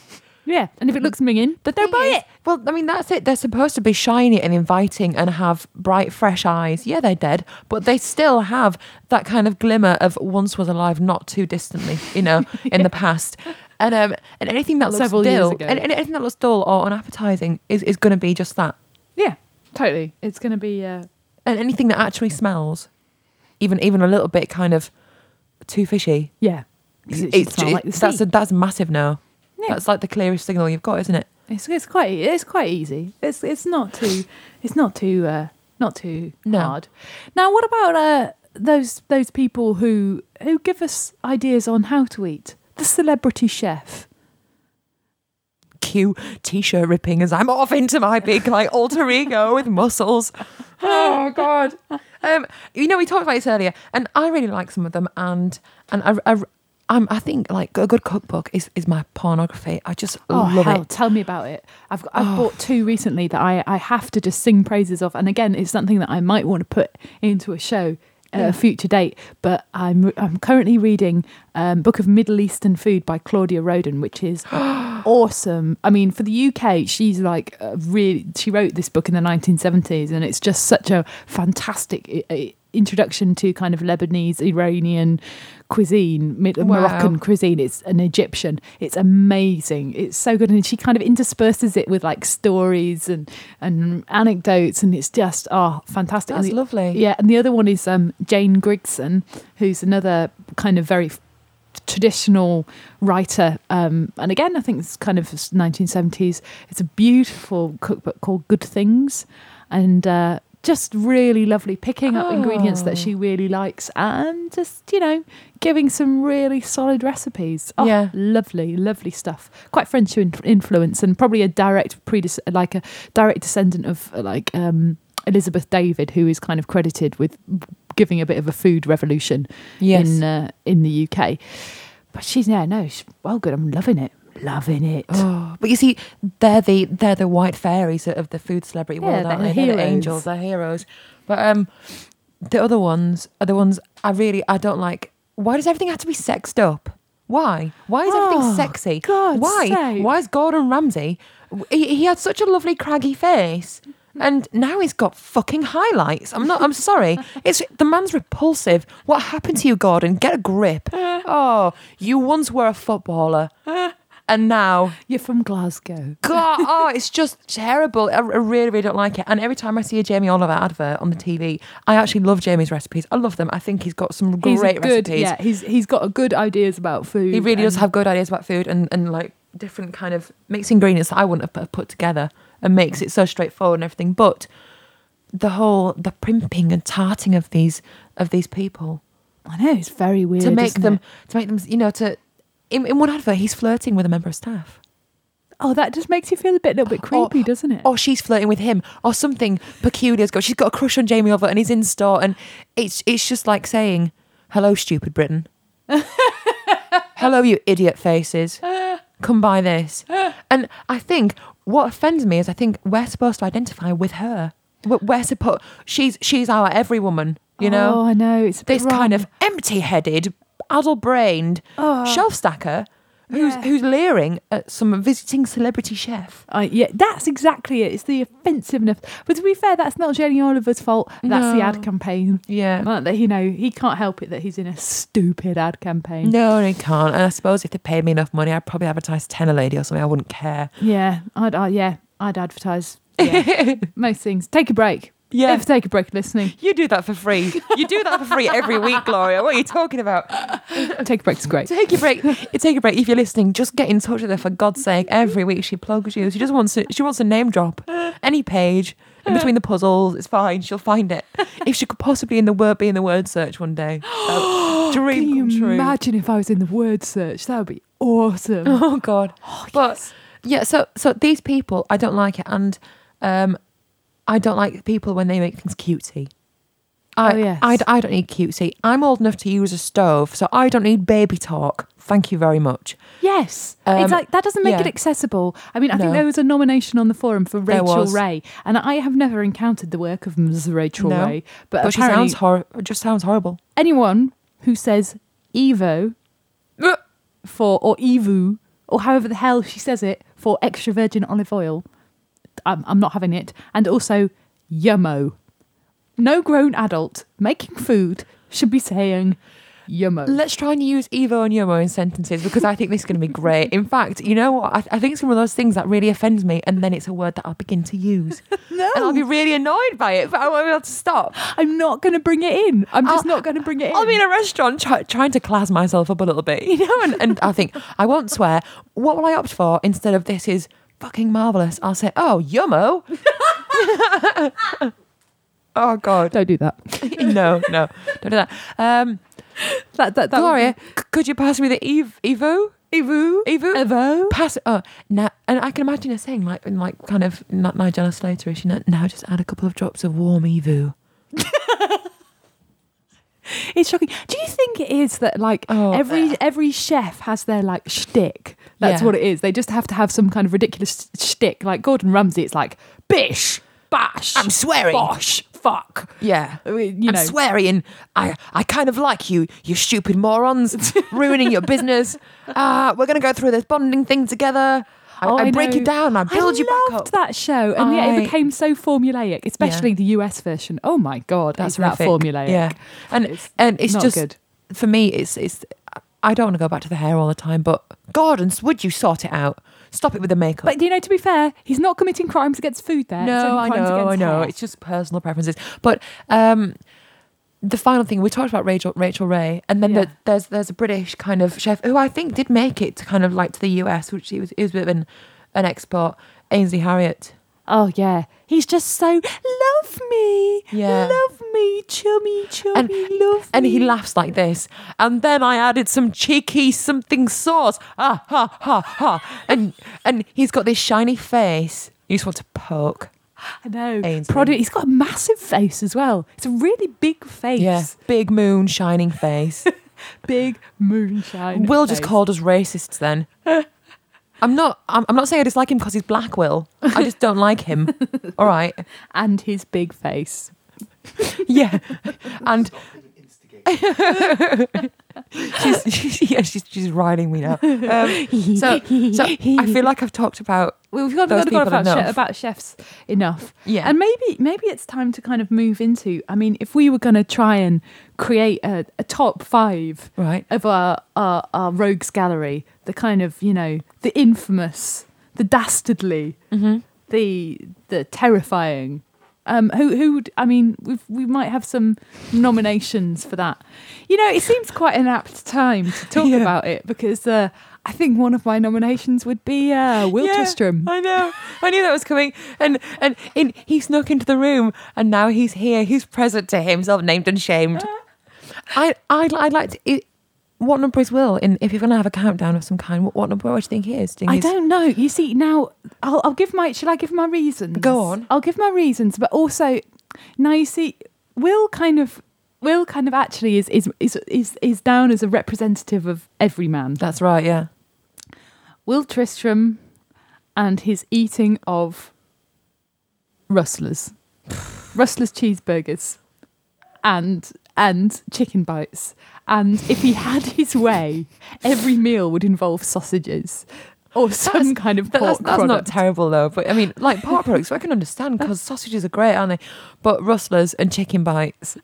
Yeah, and if it looks minging, The don't buy it. Well, I mean, that's it. They're supposed to be shiny and inviting and have bright, fresh eyes. Yeah, they're dead, but they still have that kind of glimmer of once was alive, not too distantly, you know, <laughs> in the past. And um, and anything that looks Several years dull, ago. and, and anything that looks dull or unappetizing is, is going to be just that. Yeah, totally. It's going to be. Uh, And anything that actually smells, even even a little bit kind of too fishy, yeah, 'Cause it should it's smell like the that's sea. a that's a massive no. Yeah. That's like the clearest signal you've got, isn't it? It's it's quite it's quite easy. It's it's not too it's not too uh, not too No. hard. Now, what about uh, those those people who who give us ideas on how to eat? The celebrity chef. Cue t-shirt ripping as I'm off into my big like alter ego with muscles. <laughs> Oh God! Um, you know we talked about this earlier, and I really like some of them, and and I, I, I'm, I think like a good cookbook is is my pornography. I just Oh love hell! it. Tell me about it. I've got, I've Oh. bought two recently that I I have to just sing praises of, and again, it's something that I might want to put into a show. At Yeah. a future date, but I'm I'm currently reading um, Book of Middle Eastern Food by Claudia Roden, which is <gasps> awesome. I mean, for the UK, she's like really. She wrote this book in the 1970s, and it's just such a fantastic i- i- introduction to kind of Lebanese, Iranian cuisine, Wow. Moroccan cuisine. It's an Egyptian. It's amazing. It's so good, and she kind of intersperses it with like stories and and anecdotes, and it's just oh, fantastic. That's the- lovely. yeah, and the other one is um, Jane Grigson, who's another kind of very traditional writer. Um, and again, I think it's kind of 1970s. It's a beautiful cookbook called Good Things, and uh, just really lovely, picking up ingredients that Oh. she really likes, and just you know giving some really solid recipes. Oh, Yeah. lovely, lovely stuff. Quite French influence, and probably a direct predec- like a direct descendant of like um, Elizabeth David, who is kind of credited with giving a bit of a food revolution Yes. in uh, in the UK. But she's yeah, no, she's well good. I'm loving it, loving it. Oh, but you see, they're the they're the white fairies of the food celebrity Yeah, world, aren't they're they? They're the heroes. angels, they're heroes. But um, the other ones are the ones I really I don't like. Why does everything have to be sexed up? Why? Why is everything Oh, sexy? God's Why? sake. Why is Gordon Ramsay? He, he had such a lovely craggy face. And now he's got fucking highlights. I'm not. I'm sorry. <laughs> It's the man's repulsive. What happened to you, Gordon? Get a grip. Oh, you once were a footballer, and now You're from Glasgow. God, oh, it's just terrible. I, I really, really don't like it. And every time I see a Jamie Oliver advert on the TV, I actually love Jamie's recipes. I love them. I think he's got some He's great good, recipes. yeah. He's he's got a good ideas about food. He really does have good ideas about food and, and like different kind of mixed ingredients that I wouldn't have put- together and makes it so straightforward and everything. But the whole the primping and tarting of these of these people I know it's very weird to make them it? to make them you know to in, in one advert he's flirting with a member of staff. Oh, that just makes you feel a bit, little bit oh, creepy, doesn't it? or she's flirting with him, or something peculiar's got. She's got a crush on Jamie Oliver, and he's in store, and it's it's just like saying, "Hello, stupid Britain. <laughs> Hello, you idiot faces. <laughs> Come buy this." And I think what offends me is I think we're supposed to identify with her. We're, we're supposed she's she's our every woman, you know. Oh, I know. It's a bit this kind of empty-headed, addle-brained Oh. shelf stacker who's Yeah. who's leering at some visiting celebrity chef. I, yeah, that's exactly it. It's the offensiveness. But to be fair, that's not Jamie Oliver's fault. That's the ad campaign. Yeah. Like that, you know, he can't help it that he's in a stupid ad campaign. No, he can't. And I suppose if they paid me enough money, I'd probably advertise Tena Lady or something. I wouldn't care. Yeah, I'd, uh, yeah, I'd advertise yeah, <laughs> most things. Take a break. Yeah. Ever take a break listening. You do that for free. You do that for free every week, Gloria. What are you talking about? Take a break is great. Take a break. Take a break. If you're listening, just get in touch with her for God's sake. Every week she plugs you. She just wants to, she wants a name drop. Any page in between the puzzles, it's fine. She'll find it. If she could possibly in the word be in the word search one day. that would- <gasps> dream Can you come true. imagine if I was in the word search? That would be awesome. <laughs> Oh God. but yeah, so so these people, I don't like it, and um, I don't like people when they make things cutesy. I, Oh, yes. I, I don't need cutesy. I'm old enough to use a stove, so I don't need baby talk. Thank you very much. Yes, Um, it's like that doesn't make it accessible. I mean, I think there was a nomination on the forum for Rachael. Ray, and I have never encountered the work of Ms. Rachael No. Ray. But, But she sounds hor- just sounds horrible. anyone who says Evo for or Evu or however the hell she says it for extra virgin olive oil, I'm, I'm not having it. And also Yummo. No grown adult making food should be saying Yummo. Let's try and use Evo and Yomo in sentences because I think this is going to be great. In fact, you know what? I, I think it's one of those things that really offends me, and then it's a word that I'll begin to use, <laughs> no, and I'll be really annoyed by it, but I won't be able to stop. I'm not going to bring it in. I'm just I'll- not going to bring it in. I'm in a restaurant try, trying to class myself up a little bit, <laughs> you know, and, and I think I won't swear. What will I opt for instead of this is fucking marvelous? I'll say, oh, yummo. <laughs> oh God, Don't do that. <laughs> no, no, don't do that. Um, That, that, that would Gloria, c- could you pass me the Eve, Evo? be- Evu. Evo? Evo. Pass it. Oh, now, and I can imagine her saying like, in like kind of not Nigella Slater-ish. You know, now just add a couple of drops of warm Evo. <laughs> <laughs> It's shocking. Do you think it is that like Oh, every uh. every chef has their like shtick? That's Yeah. what it is. They just have to have some kind of ridiculous shtick. Like Gordon Ramsay, it's like bish, bash, I'm swearing. bosh, fuck. Yeah. I mean, You I'm know, swearing. I, I kind of like you, you stupid morons, <laughs> ruining your business. Ah, we're gonna go through this bonding thing together. I, Oh, I, I break you down. I build I you back loved up. that show, and yet it became so formulaic, especially the US version. Oh my god, That's that formulaic. Yeah, and It's and it's just good. for me. It's it's. I don't want to go back to the hair all the time, but Gordon's, would you sort it out? Stop it with the makeup. But you know, to be fair, he's not committing crimes against food. There, no, I know, I know. hair. It's just personal preferences. But um, the final thing we talked about Rachael Rachael Ray, and then Yeah. the, there's there's a British kind of chef who I think did make it to kind of like to the US, which he was he was a bit of an, an export. Ainsley Harriott. Oh yeah, he's just so love me, Yeah. love me, chummy, chummy, And- love me And me. he laughs like this. And then I added some cheeky something sauce. Ah ha ha ha. And and he's got this shiny face. You just want to poke. I know. Ainsley. Prodi- he's got a massive face as well. It's a really big face. Yeah. Big moon shining face. <laughs> big moonshine. Face. Will just called us racists then. <laughs> I'm not I'm, I'm not saying I dislike him because he's black, Will. I just don't like him. <laughs> All right. and his big face. Yeah. And she's, she's yeah, she's she's riding me now. Um, so so I feel like I've talked about We've got, we've got about, enough. about chefs enough. Yeah. And maybe maybe it's time to kind of move into. I mean, if we were going to try and create a, a top five right. of our, our our rogues gallery, the kind of you know the infamous, the dastardly, Mm-hmm. the the terrifying. Um, who who would I mean? We we might have some nominations for that. You know, it seems quite an apt time to talk <laughs> Yeah. about it because uh, I think one of my nominations would be uh, Will Yeah, Tristram. I know. I knew that was coming. And and in, he snuck into the room, and now he's here. He's present to himself, named and shamed. I I'd, I'd like to. It, what number is Will? In if you're going to have a countdown of some kind, what, what number? What do you think he is? Do I don't know. You see, now I'll, I'll give my. Shall I give my reasons? Go on. I'll give my reasons, but also now you see, Will kind of. Will kind of actually is is is is, is down as a representative of every man. That's right. Yeah. Will Tristram and his eating of rustlers, <sighs> rustlers cheeseburgers, and and chicken bites. And if he had his way, every meal would involve sausages or some kind of pork that's that's not terrible though. But I mean, like pork products, I can understand <laughs> because sausages are great, aren't they? But rustlers and chicken bites,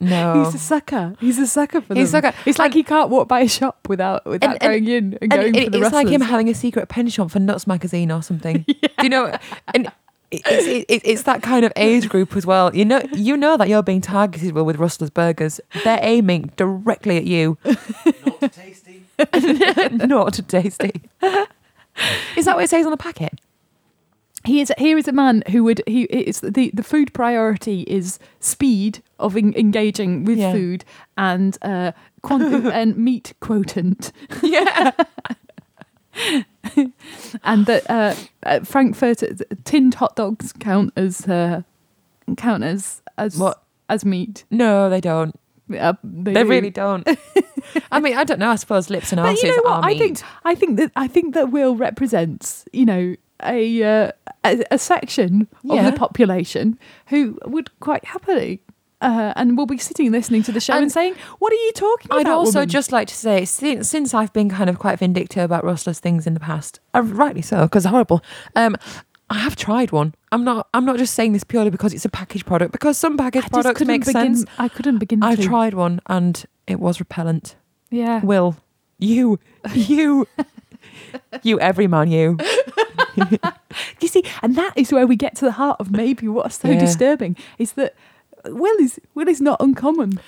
no. He's a sucker. He's a sucker for He's a them. sucker. It's like he can't walk by a shop without without And- and- going in and, and going it- for the it's like him having a secret penchant for Nuts magazine or something. <laughs> Do you know? And it's, it, it, it's that kind of age group as well. You know, you know that you're being targeted with, with Rustlers Burgers. They're aiming directly at you. <laughs> Not tasty. <laughs> Not tasty. Is that what it says on the packet? He is here is a man who would he it's the the food priority is speed of en- engaging with Yeah. food and uh quant- <laughs> and meat quotient Yeah. <laughs> and that uh, uh frankfurt tinned hot dogs count as uh count as as What? as meat No, they don't. uh, they, They really don't. <laughs> I mean, I don't know. I suppose lips and but you know are what i think i think that i think that will represents you know a uh, a, a section of the population who would quite happily uh, and will be sitting listening to the show and, And saying, "What are you talking about?" I'd also woman?" just like to say, since, since I've been kind of quite vindictive about Rustlers things in the past, uh, rightly so, because they're horrible. Um, I have tried one. I'm not. I'm not just saying this purely because it's a packaged product. Because some I packaged products make begin, sense. I couldn't begin. I've to. tried one and it was repellent. Yeah. Will you, you, <laughs> <laughs> you everyman, you. <laughs> You see, and that is where we get to the heart of maybe what's so Yeah. disturbing is that Will is Will is not uncommon.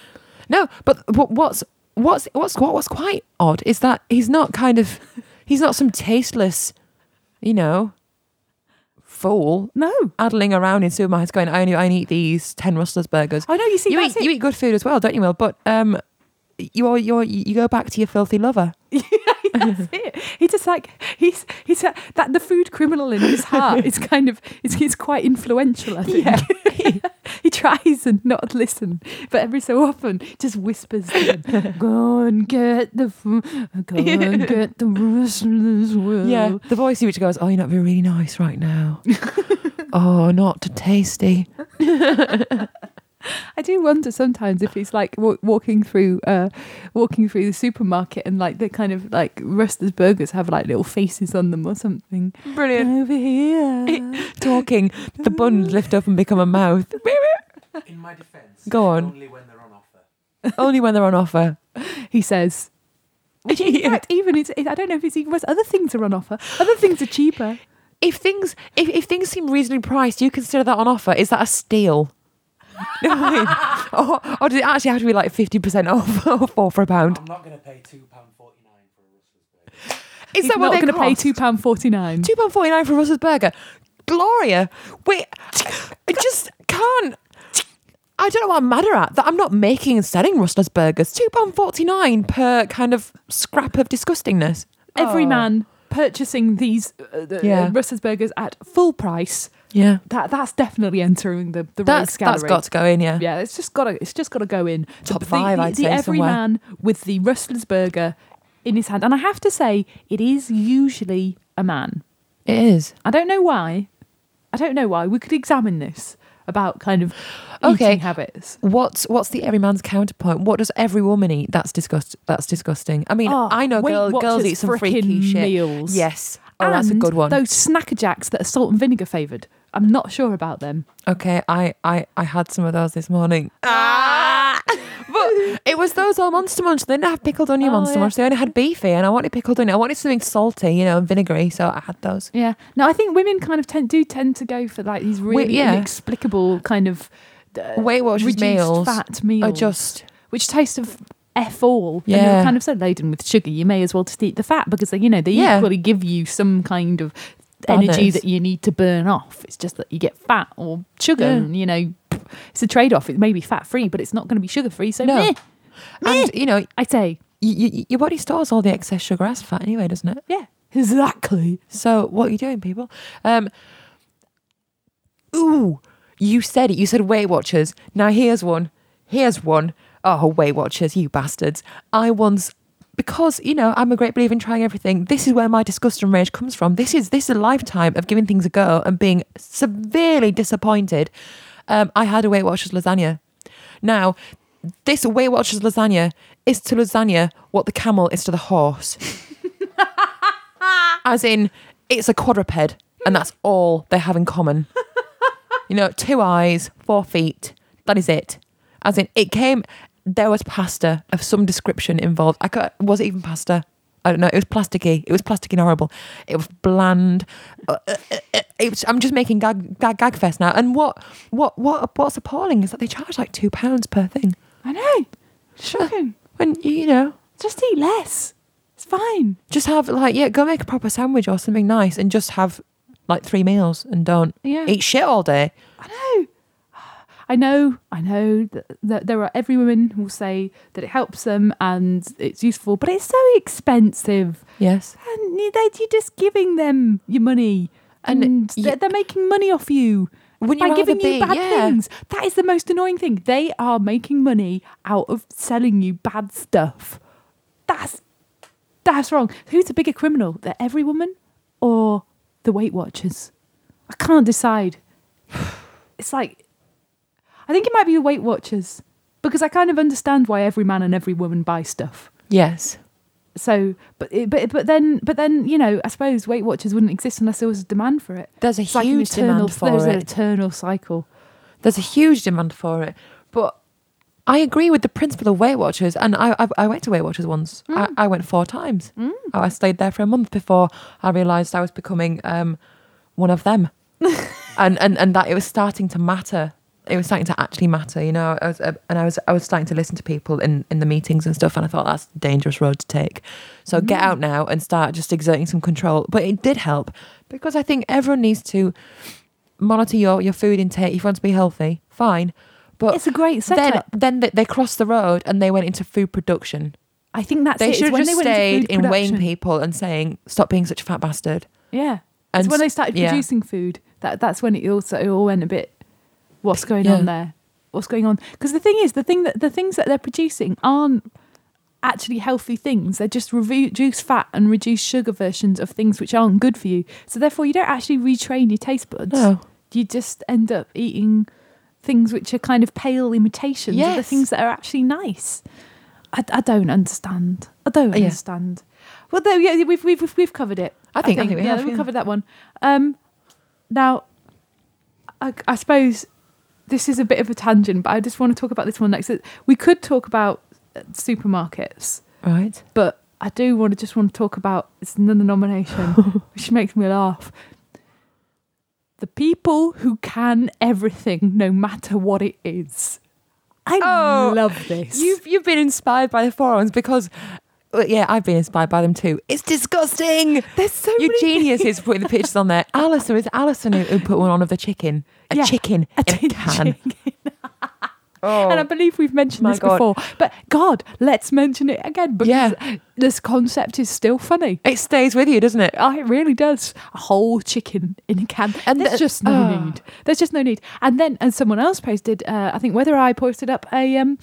No, but what, what's what's what's what, what's quite odd is that he's not kind of he's not some tasteless, you know, fool No. addling around in supermarkets going, I only I only eat these ten Rustlers burgers. I know. You see, you eat it. you eat good food as well, don't you, Will? But um, you are you are you go back to your filthy lover. <laughs> That's <laughs> it. He just like he's he's uh, that the food criminal in his heart is <laughs> kind of it's, he's quite influential. I think <laughs> he tries and not listen, but every so often just whispers to them, "Go and get the fu- go and get the rustlers, Will." Yeah, the voice which goes, "Oh, you're not being really nice right now. oh, not tasty." I do wonder sometimes if he's like wa- walking through, uh, walking through the supermarket and like the kind of like Rustler's burgers have like little faces on them or something. Brilliant. Over here. <laughs> Talking, the buns lift up and become a mouth. <laughs> In my defence, Go on. Only when they're on offer. <laughs> Only when they're on offer. he says. In fact, even it's, I don't know if it's even worse. Other things are on offer. Other things are cheaper. If things if, if things seem reasonably priced, you consider that on offer? Is that a steal? You <laughs> know I mean? or, or does it actually have to be like fifty percent off <laughs> or four for a pound? I'm not going to pay £2.49 for a Rustlers burger. Is He's that what not they going to pay cost? two pound forty nine. Two pound forty nine for Russell's burger. Gloria, wait, I just can't. I don't know what I'm madder at. That I'm not making and selling Rustler's burgers. Two pound forty nine per kind of scrap of disgustingness. Every Oh. man purchasing these uh, Yeah. uh, Rustler's burgers at full price. Yeah, That that's definitely entering the the that's race gallery. that's got to go in. Yeah, Yeah, it's just got to it's just got to go in Top the, five, The, I'd the say, every somewhere. man with the Rustler's burger in his hand, and I have to say, it is usually a man. it is. I don't know why. I don't know why. We could examine this about kind of Okay. eating habits. What's what's the every man's counterpoint? What does every woman eat? That's disgust. That's disgusting. I mean, Oh, I know girl, girls eat some freaky shit. meals. Yes. Oh, that's a good one. Those Snack a Jacks that are salt and vinegar favoured. I'm not sure about them. Okay, I, I, I had some of those this morning. Ah! <laughs> but it was those all Monster Munch. They didn't have pickled onion Oh, Monster yeah. Munch. They only had beefy, and I wanted pickled onion. I wanted something salty, you know, and vinegary, so I had those. Yeah. No, I think women kind of tend, do tend to go for like these really yeah. inexplicable kind of uh, Weight Watchers meals fat meals. Are just which taste of f all. And Yeah. they're kind of so laden with sugar, you may as well just eat the fat because they, you know they Yeah. equally give you some kind of energy that you need to burn off. It's just that you get fat or sugar, Yeah. and you know it's a trade off. It may be fat free, but it's not going to be sugar free. So No. meh, and you know, I say y- y- your body stores all the excess sugar as fat anyway, doesn't it? Yeah, exactly. So what are you doing, people? Um, ooh, you said it. You said Weight Watchers. Now here's one. Here's one. Oh, Weight Watchers, you bastards! I once, because you know I'm a great believer in trying everything. This is where my disgust and rage comes from. This is this is a lifetime of giving things a go and being severely disappointed. Um, I had a Weight Watchers lasagna. Now, this Weight Watchers lasagna is to lasagna what the camel is to the horse. <laughs> As in, it's a quadruped, and that's all they have in common. you know, two eyes, four feet. That is it. As in, it came. There was pasta of some description involved. I could, was it even pasta? I don't know. It was plasticky. It was plasticky and horrible. It was bland. Uh, uh, uh, it was, I'm just making gag, gag gag fest now. And what what what what's appalling is that they charge like two pounds per thing. I know. Shocking. When you know, Just eat less. It's fine. just have like yeah, go make a proper sandwich or something nice, and just have like three meals and don't Yeah. eat shit all day. I know. I know, I know that, that there are every woman will say that it helps them and it's useful, but it's so expensive. Yes. And you're just giving them your money, And and, they're, they're making money off you Wouldn't by you giving be? you bad yeah. things. That is the most annoying thing. They are making money out of selling you bad stuff. That's that's wrong. Who's the bigger criminal, the every woman or the Weight Watchers? I can't decide. <sighs> It's like I think it might be the Weight Watchers because I kind of understand why every man and every woman buy stuff. Yes. So, but but but then but then you know I suppose Weight Watchers wouldn't exist unless there was a demand for it. There's a It's like huge eternal, demand for it. there's an eternal cycle. There's a huge demand for it. But I agree with the principle of Weight Watchers, and I I, I went to Weight Watchers once. I, I went four times. Mm. I stayed there for a month before I realised I was becoming um, one of them, <laughs> and, and and that it was starting to matter. It was starting to actually matter, you know. I was, uh, and I was I was starting to listen to people in in the meetings and stuff, and I thought that's a dangerous road to take. So get out now and start just exerting some control. But it did help because I think everyone needs to monitor your your food intake if you want to be healthy. Fine, but it's a great then setup. then they, they crossed the road and they went into food production. I think that's they it. Should have when just stayed in weighing people and saying, "Stop being such a fat bastard." Yeah, And it's when they started yeah. producing food. That that's when it also it all went a bit. What's going Yeah. on there? What's going on? Because the thing is, the thing that the things that they're producing aren't actually healthy things. They're just reduced fat and reduced sugar versions of things which aren't good for you. So therefore, you don't actually retrain your taste buds. No, You just end up eating things which are kind of pale imitations of the things that are actually nice. I, I don't understand. I don't Yeah. understand. Well, though, yeah, we've we've we've covered it. I think- I think we yeah, have, we've covered that one. Um, now, I, I suppose this is a bit of a tangent, but I just want to talk about this one next. We could talk about uh, supermarkets, right. but I do want to just want to talk about it's another nomination, <laughs> which makes me laugh. The people who can everything, no matter what it is. I Oh, love this. You've you've been inspired by the forums because. Yeah, I've been inspired by them too. It's disgusting. There's so Your many genius is putting the pictures on there. Alison is Alison who, who put one on of the chicken. A Yeah, chicken a in a can. <laughs> Oh, And I believe we've mentioned My this God. before. But God, let's mention it again because Yeah. this concept is still funny. it stays with you, doesn't it? Oh, it really does. A whole chicken in a can. And There's the- just no oh. need. There's just no need. And then, and someone else posted, uh, I think whether I posted up a um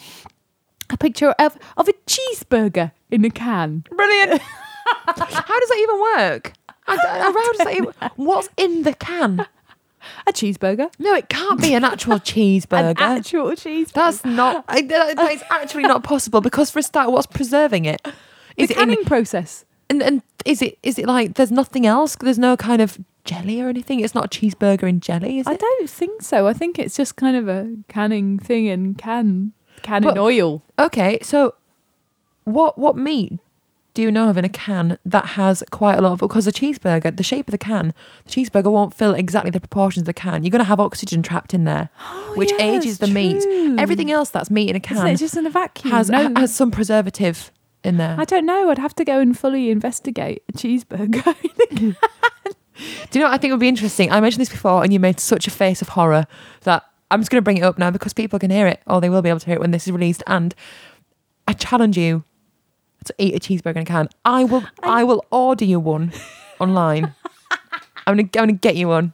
a picture of of a cheeseburger in a can. Brilliant. <laughs> How does that even work? I, I, how does that even, what's in the can? A cheeseburger. No, it can't be an actual <laughs> cheeseburger. An actual cheeseburger. That's not. I, that, that is actually not possible because for a start, what's preserving it? the Is it in, canning process. and, and is it is it like there's nothing else? There's no kind of jelly or anything. It's not a cheeseburger in jelly, is it? I don't think so. I think it's just kind of a canning thing and can can in But- oil. Okay, so what what meat do you know of in a can that has quite a lot of because the cheeseburger, the shape of the can, the cheeseburger won't fill exactly the proportions of the can. You're going to have oxygen trapped in there, <gasps> which yeah, ages the it's meat. Everything else that's meat in a Isn't can it just in a vacuum? has no, has some preservative in there. I don't know. I'd have to go and fully investigate a cheeseburger. <laughs> <laughs> Do you know what I think would be interesting? I mentioned this before, and you made such a face of horror that I'm just going to bring it up now because people can hear it, or they will be able to hear it when this is released. And I challenge you to eat a cheeseburger in a can. I will. <laughs> I will order you one online. <laughs> I'm gonna. I'm gonna get you one.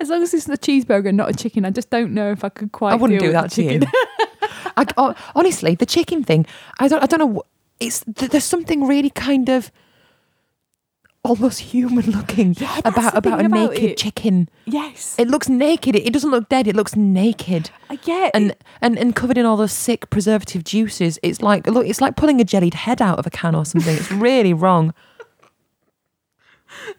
As long as it's a cheeseburger and not a chicken, I just don't know if I could quite. I wouldn't do that to you. chicken. <laughs> I, oh, honestly, the chicken thing. I don't. I don't know. It's there's something really kind of almost human looking Yeah, about about a about naked it. chicken. yes, It looks naked. It, it doesn't look dead. It looks naked. I get. and and and covered in all those sick preservative juices. It's like look, it's like pulling a jellied head out of a can or something. It's really wrong. <laughs>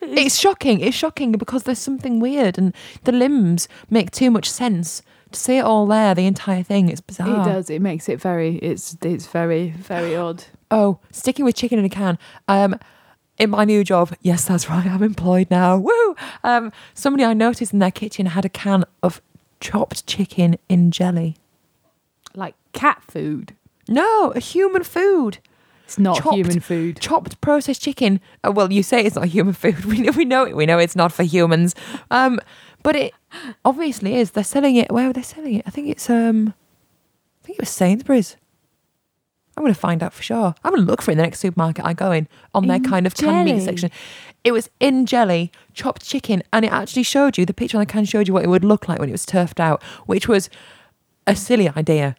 It's shocking. It's shocking because there's something weird, and the limbs make too much sense. To see it all there, the entire thing, it's bizarre. it does. It makes it very. It's it's very very odd. Oh, sticking with chicken in a can. Um, in my new job, yes, that's right. I'm employed now. Woo! Um, somebody I noticed in their kitchen had a can of chopped chicken in jelly. Like cat food. No, a human food. It's not Chopped. human food. chopped processed chicken. Uh, well, you say it's not <laughs> human food. We know, we know it. We know it's not for humans. Um, but it obviously is. They're selling it. Where are they selling it? I think it's um, I think it was Sainsbury's. I'm going to find out for sure. I'm going to look for it in the next supermarket I go in on their kind of canned meat section. It was in jelly, chopped chicken, and it actually showed you the picture on the can showed you what it would look like when it was turfed out, which was a silly idea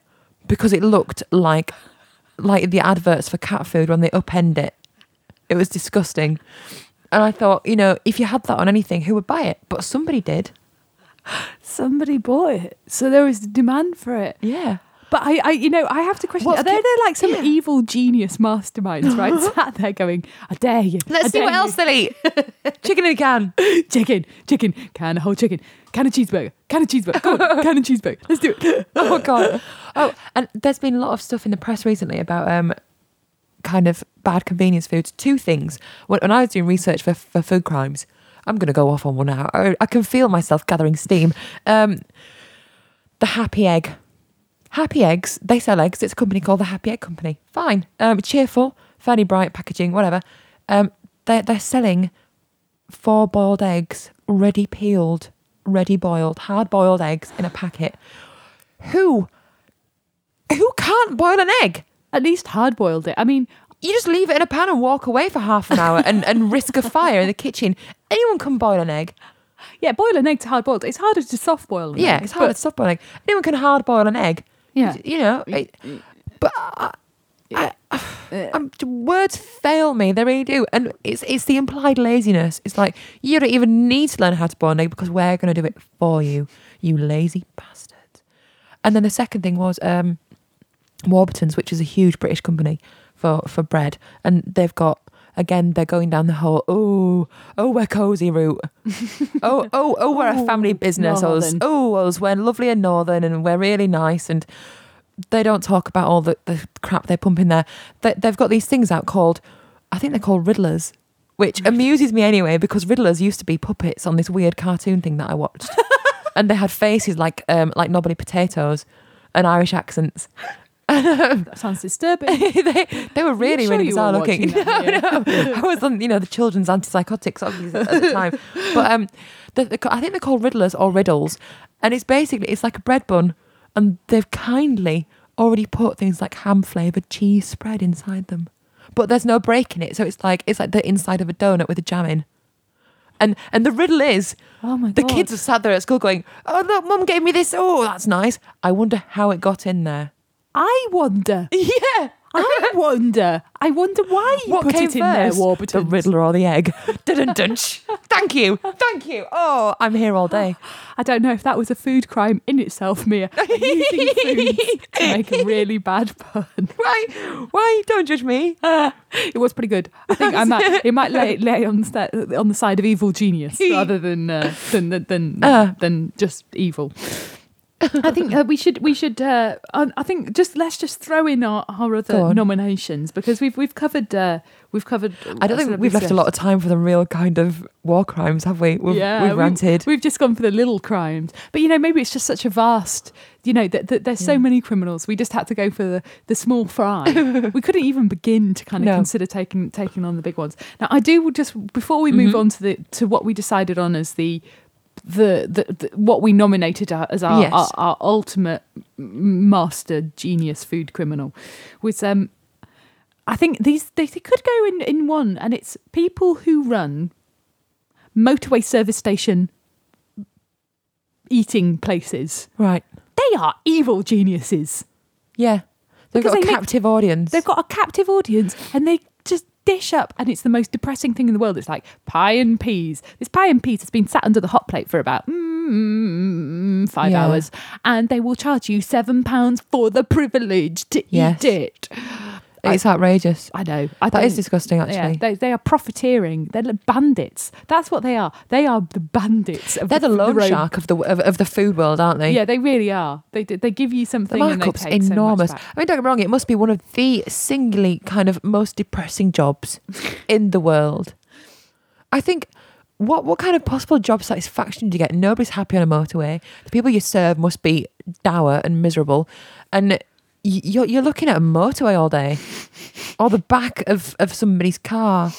because it looked like like the adverts for cat food when they upend it. It was disgusting. And I thought, you know, if you had that on anything, who would buy it? But somebody did. Somebody bought it, so there was demand for it. Yeah. But I, I you know, I have to question: What's Are there, there like some Yeah. evil genius masterminds, right? <laughs> Sat there going, "I dare you! Let's see dare what else they'll eat. <laughs> Chicken in a can. <laughs> Chicken, chicken, can of whole chicken, can of cheeseburger, can of cheeseburger, go on, can of cheeseburger. Let's do it." Oh god. Oh, and there's been a lot of stuff in the press recently about um kind of bad convenience foods. Two things. When, when I was doing research for, for food crimes, I'm going to go off on one now. I, I can feel myself gathering steam. Um, the Happy Egg. Happy Eggs, they sell eggs. It's a company called the Happy Egg Company. Fine. Um, cheerful, fairly bright packaging, whatever. Um, they're, they're selling four boiled eggs, ready peeled, ready boiled, hard boiled eggs in a packet. Who? Who can't boil an egg? At least hard boiled it. I mean, You just leave it in a pan and walk away for half an hour and, and risk a fire in the kitchen. Anyone can boil an egg. yeah, boil an egg to hard boiled. It's harder to soft boil. Yeah, egg, it's hard to soft boil an egg. Anyone can hard boil an egg. Yeah. You know, it- but I, I, I'm, words fail me. They really do. And it's it's the implied laziness. It's like you don't even need to learn how to boil an egg because we're going to do it for you, you lazy bastards. And then the second thing was um, Warburton's, which is a huge British company for for bread, and they've got again they're going down the whole oh oh we're cozy route. <laughs> oh oh oh we're a family business. Us northern. oh us we're lovely and northern and we're really nice and they don't talk about all the, the crap they pump in there. They, they've got these things out called, I think they're called Riddlers, which amuses me anyway because Riddlers used to be puppets on this weird cartoon thing that I watched, <laughs> and they had faces like um like knobbly potatoes and Irish accents. That sounds disturbing. <laughs> they they were really sure really bizarre looking. <laughs> No, no. I was on you know the children's antipsychotics obviously at the time, but um, the, the, I think they're called riddlers or riddles, and it's basically it's like a bread bun, and they've kindly already put things like ham flavored cheese spread inside them, but there's no break in it, so it's like it's like the inside of a donut with a jam in. And and the riddle is Oh my the god. kids are sat there at school going, "Oh look, mum gave me this. Oh, that's nice. I wonder how it got in there." I wonder. <laughs> Yeah. I wonder. I wonder why you What put came it in there? Warburton. The riddler or the egg? <laughs> Dun-dun-dun. Thank you. Thank you. Oh, I'm here all day. <gasps> I don't know if that was a food crime in itself, Mia. <laughs> Using food to make a really bad pun. Why? Why? Don't judge me. It was pretty good. I think I might, it might lay, lay on, the on the side of evil genius rather than uh, than than than, Uh. than just evil. I think uh, we should we should uh, I think just let's just throw in our, our other nominations because we've we've covered uh, we've covered I don't think we've left a lot of time for the real kind of war crimes, have we? We've, yeah, we've we- ranted. We've just gone for the little crimes, but you know, maybe it's just such a vast. You know, that, that there's so many criminals. We just had to go for the, the small fry. <laughs> we couldn't even begin to kind of No. consider taking taking on the big ones. Now, I do just before we move Mhm. on to the to what we decided on as the the, the, the what we nominated as our, Yes. our, our ultimate master genius food criminal was um I think these they, they could go in in one, and it's people who run motorway service station eating places. Right. They are evil geniuses. Yeah. They've Because got a they make- captive audience. They've got a captive audience, and they just dish up, and it's the most depressing thing in the world. It's like pie and peas. This pie and peas has been sat under the hot plate for about mm, five Yeah. hours, and they will charge you seven pounds for the privilege to Yes. eat it. It's outrageous. I know. I That is disgusting, Yeah, actually. they, they are profiteering. They're bandits. That's what they are. They are the bandits. Of They're the loan road- shark of the of, of the food world, aren't they? Yeah, they really are. They they give you The something and they markup's so enormous. back. I mean, don't get me wrong, it must be one of the singly kind of most depressing jobs <laughs> in the world. I think what what kind of possible job satisfaction do you get? Nobody's happy on a motorway. The people you serve must be dour and miserable, and you're you're looking at a motorway all day, or the back of of somebody's car.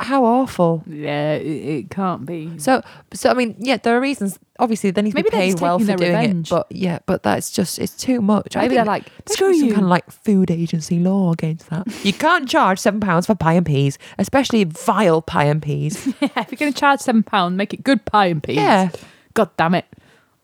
How awful! Yeah, it, it can't be. So, so I mean, yeah, there are reasons. Obviously, they need to Maybe be they're paid just well for taking their doing revenge. it. But yeah, but that's just it's too much. I Maybe they're like, there screw be some you. kind of like food agency law against that. you can't charge seven pounds for pie and peas, especially vile pie and peas. <laughs> yeah, if you're going to charge seven pound, make it good pie and peas. yeah, God damn it.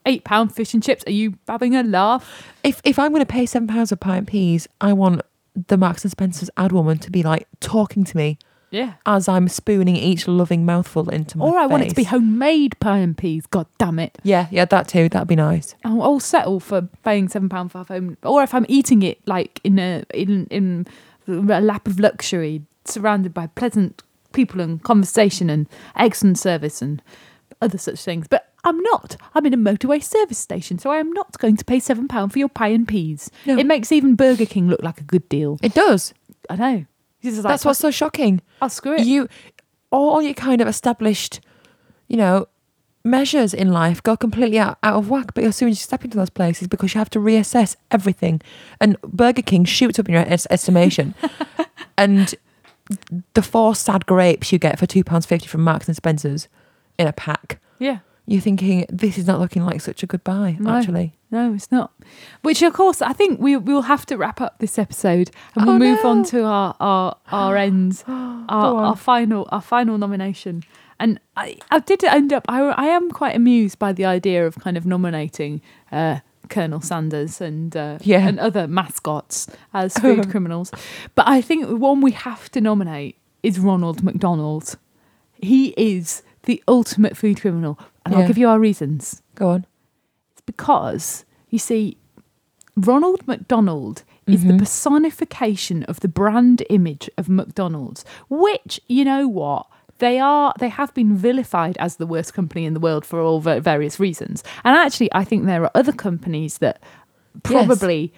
Eight pound fish and chips. Are you having a laugh? if if I'm going to pay seven pounds pie and peas, I want the Marks and Spencer's ad woman to be like talking to me Yeah. as I'm spooning each loving mouthful into my mouth. Or I want it to be homemade pie and peas. God damn it. Yeah, yeah, that too. That'd be nice. I'll, I'll settle for paying seven pound for home. Or if I'm eating it like in a in in a lap of luxury, surrounded by pleasant people and conversation and excellent service and other such things. But I'm not. I'm in a motorway service station, so I am not going to pay seven pound for your pie and peas. No. It makes even Burger King look like a good deal. It does. I know. Like, That's what's so shocking. I'll screw it. you all your kind of established you know measures in life go completely out, out of whack but as soon as you step into those places because you have to reassess everything and burger king shoots up in your es- estimation <laughs> and the four sad grapes you get for £2.50 from marks and spencers in a pack yeah. you're thinking this is not looking like such a good buy No. actually No, it's not. Which, of course, I think we we'll have to wrap up this episode and we'll Oh, move on to our our our <gasps> ends, our, our final our final nomination. And I, I did end up. I, I am quite amused by the idea of kind of nominating uh, Colonel Sanders and uh, Yeah. and other mascots as <laughs> food criminals. But I think the one we have to nominate is Ronald McDonald. He is the ultimate food criminal, and I'll give you our reasons. go on It's because, you see, Ronald McDonald is the Mhm. personification of the brand image of McDonald's, which, you know what? They are they have been vilified as the worst company in the world for all va- various reasons. And actually I think there are other companies that probably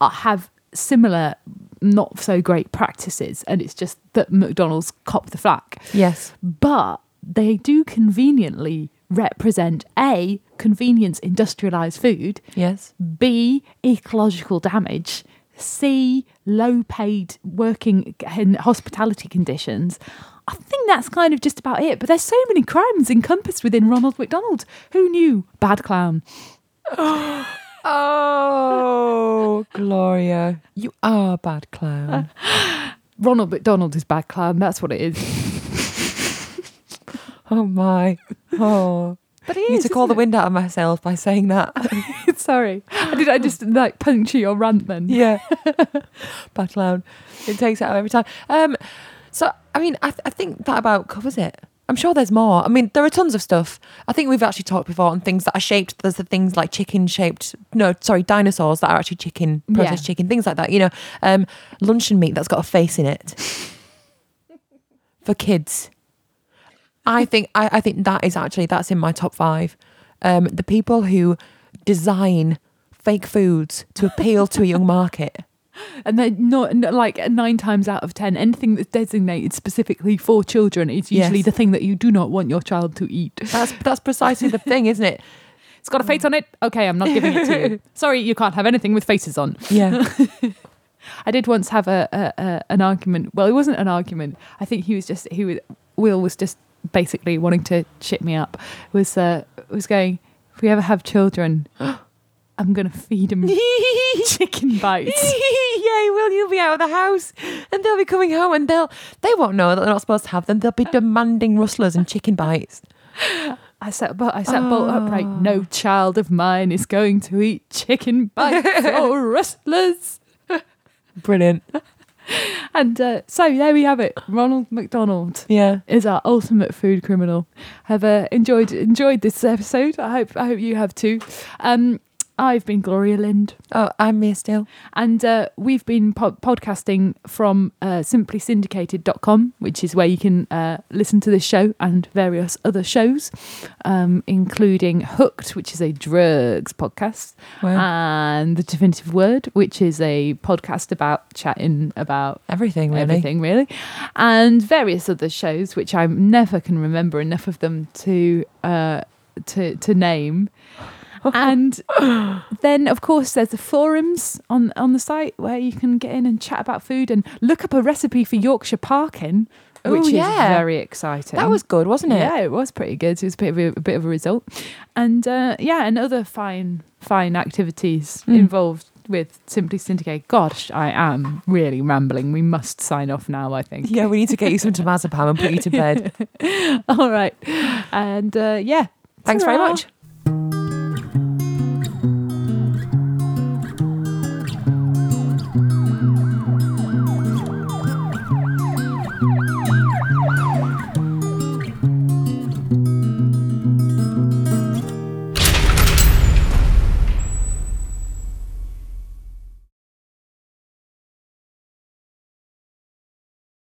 uh have similar not so great practices and it's just that McDonald's cop the flack yes but they do conveniently represent A, convenience industrialized food, yes B, ecological damage, C, low paid working in hospitality conditions. I think that's kind of just about it. But there's so many crimes encompassed within Ronald McDonald. Who knew? Bad clown. <gasps> oh gloria you are a bad clown <laughs> Ronald McDonald is bad clown. That's what it is. <laughs> Oh my. Oh. But it You is. took all the isn't wind out of myself by saying that. it? <laughs> Sorry. Did I <laughs> just like puncture your rant then? yeah. Bad clown. It takes it out every time. Um so I mean I, th- I think that about covers it. I'm sure there's more. I mean, there are tons of stuff. I think we've actually talked before on things that are shaped. There's the things like chicken shaped, no, sorry, dinosaurs that are actually chicken, processed Yeah. chicken, things like that. You know, um, luncheon meat that's got a face in it for kids. I think I, I think that is actually that's in my top five. Um, the people who design fake foods to appeal to a young <laughs> market. And then not not- like nine times out of ten, anything that's designated specifically for children is usually Yes. the thing that you do not want your child to eat. That's that's precisely the thing, isn't it? <laughs> It's got a face on it. Okay, I'm not giving it to you. <laughs> Sorry, you can't have anything with faces on. Yeah. I did once have a, a, a an argument. Well, it wasn't an argument. I think he was just he was Will was just basically wanting to shit me up. Was uh was going if we ever have children, <gasps> I'm to feed them <laughs> chicken bites. <laughs> Yay, will you'll be out of the house and they'll be coming home and they'll they won't know that they're not supposed to have them. They'll be demanding rustlers and chicken bites. <gasps> I sat, but I sat bolt upright. No child of mine is going to eat chicken bites <laughs> or rustlers. Brilliant. <laughs> And uh, so there we have it. Ronald McDonald Yeah. is our ultimate food criminal. Have uh, enjoyed enjoyed this episode. I hope I hope you have too. Um, I've been Gloria Lindh. Oh, I'm Mia Steel. And uh, we've been po- podcasting from uh, simplysyndicated.com, which is where you can uh, listen to this show and various other shows, um, including Hooked, which is a drugs podcast, Wow. and The Definitive Word, which is a podcast about chatting about Everything, really. everything, really, and various other shows, which I never can remember enough of them to uh, to to name. <laughs> and then, of course, there's the forums on on the site where you can get in and chat about food and look up a recipe for Yorkshire parkin, Ooh, which yeah. is very exciting. That was good, wasn't it? Yeah, it was pretty good. It was a bit of a, a bit of a result, and uh, yeah, and other fine fine activities Mm. involved with Simply Syndicate. Gosh, I am really rambling. We must sign off now. I think. Yeah, we need to get you some <laughs> temazepam and put you to bed. <laughs> All right, and uh, yeah. Thanks very Ta-ra. much.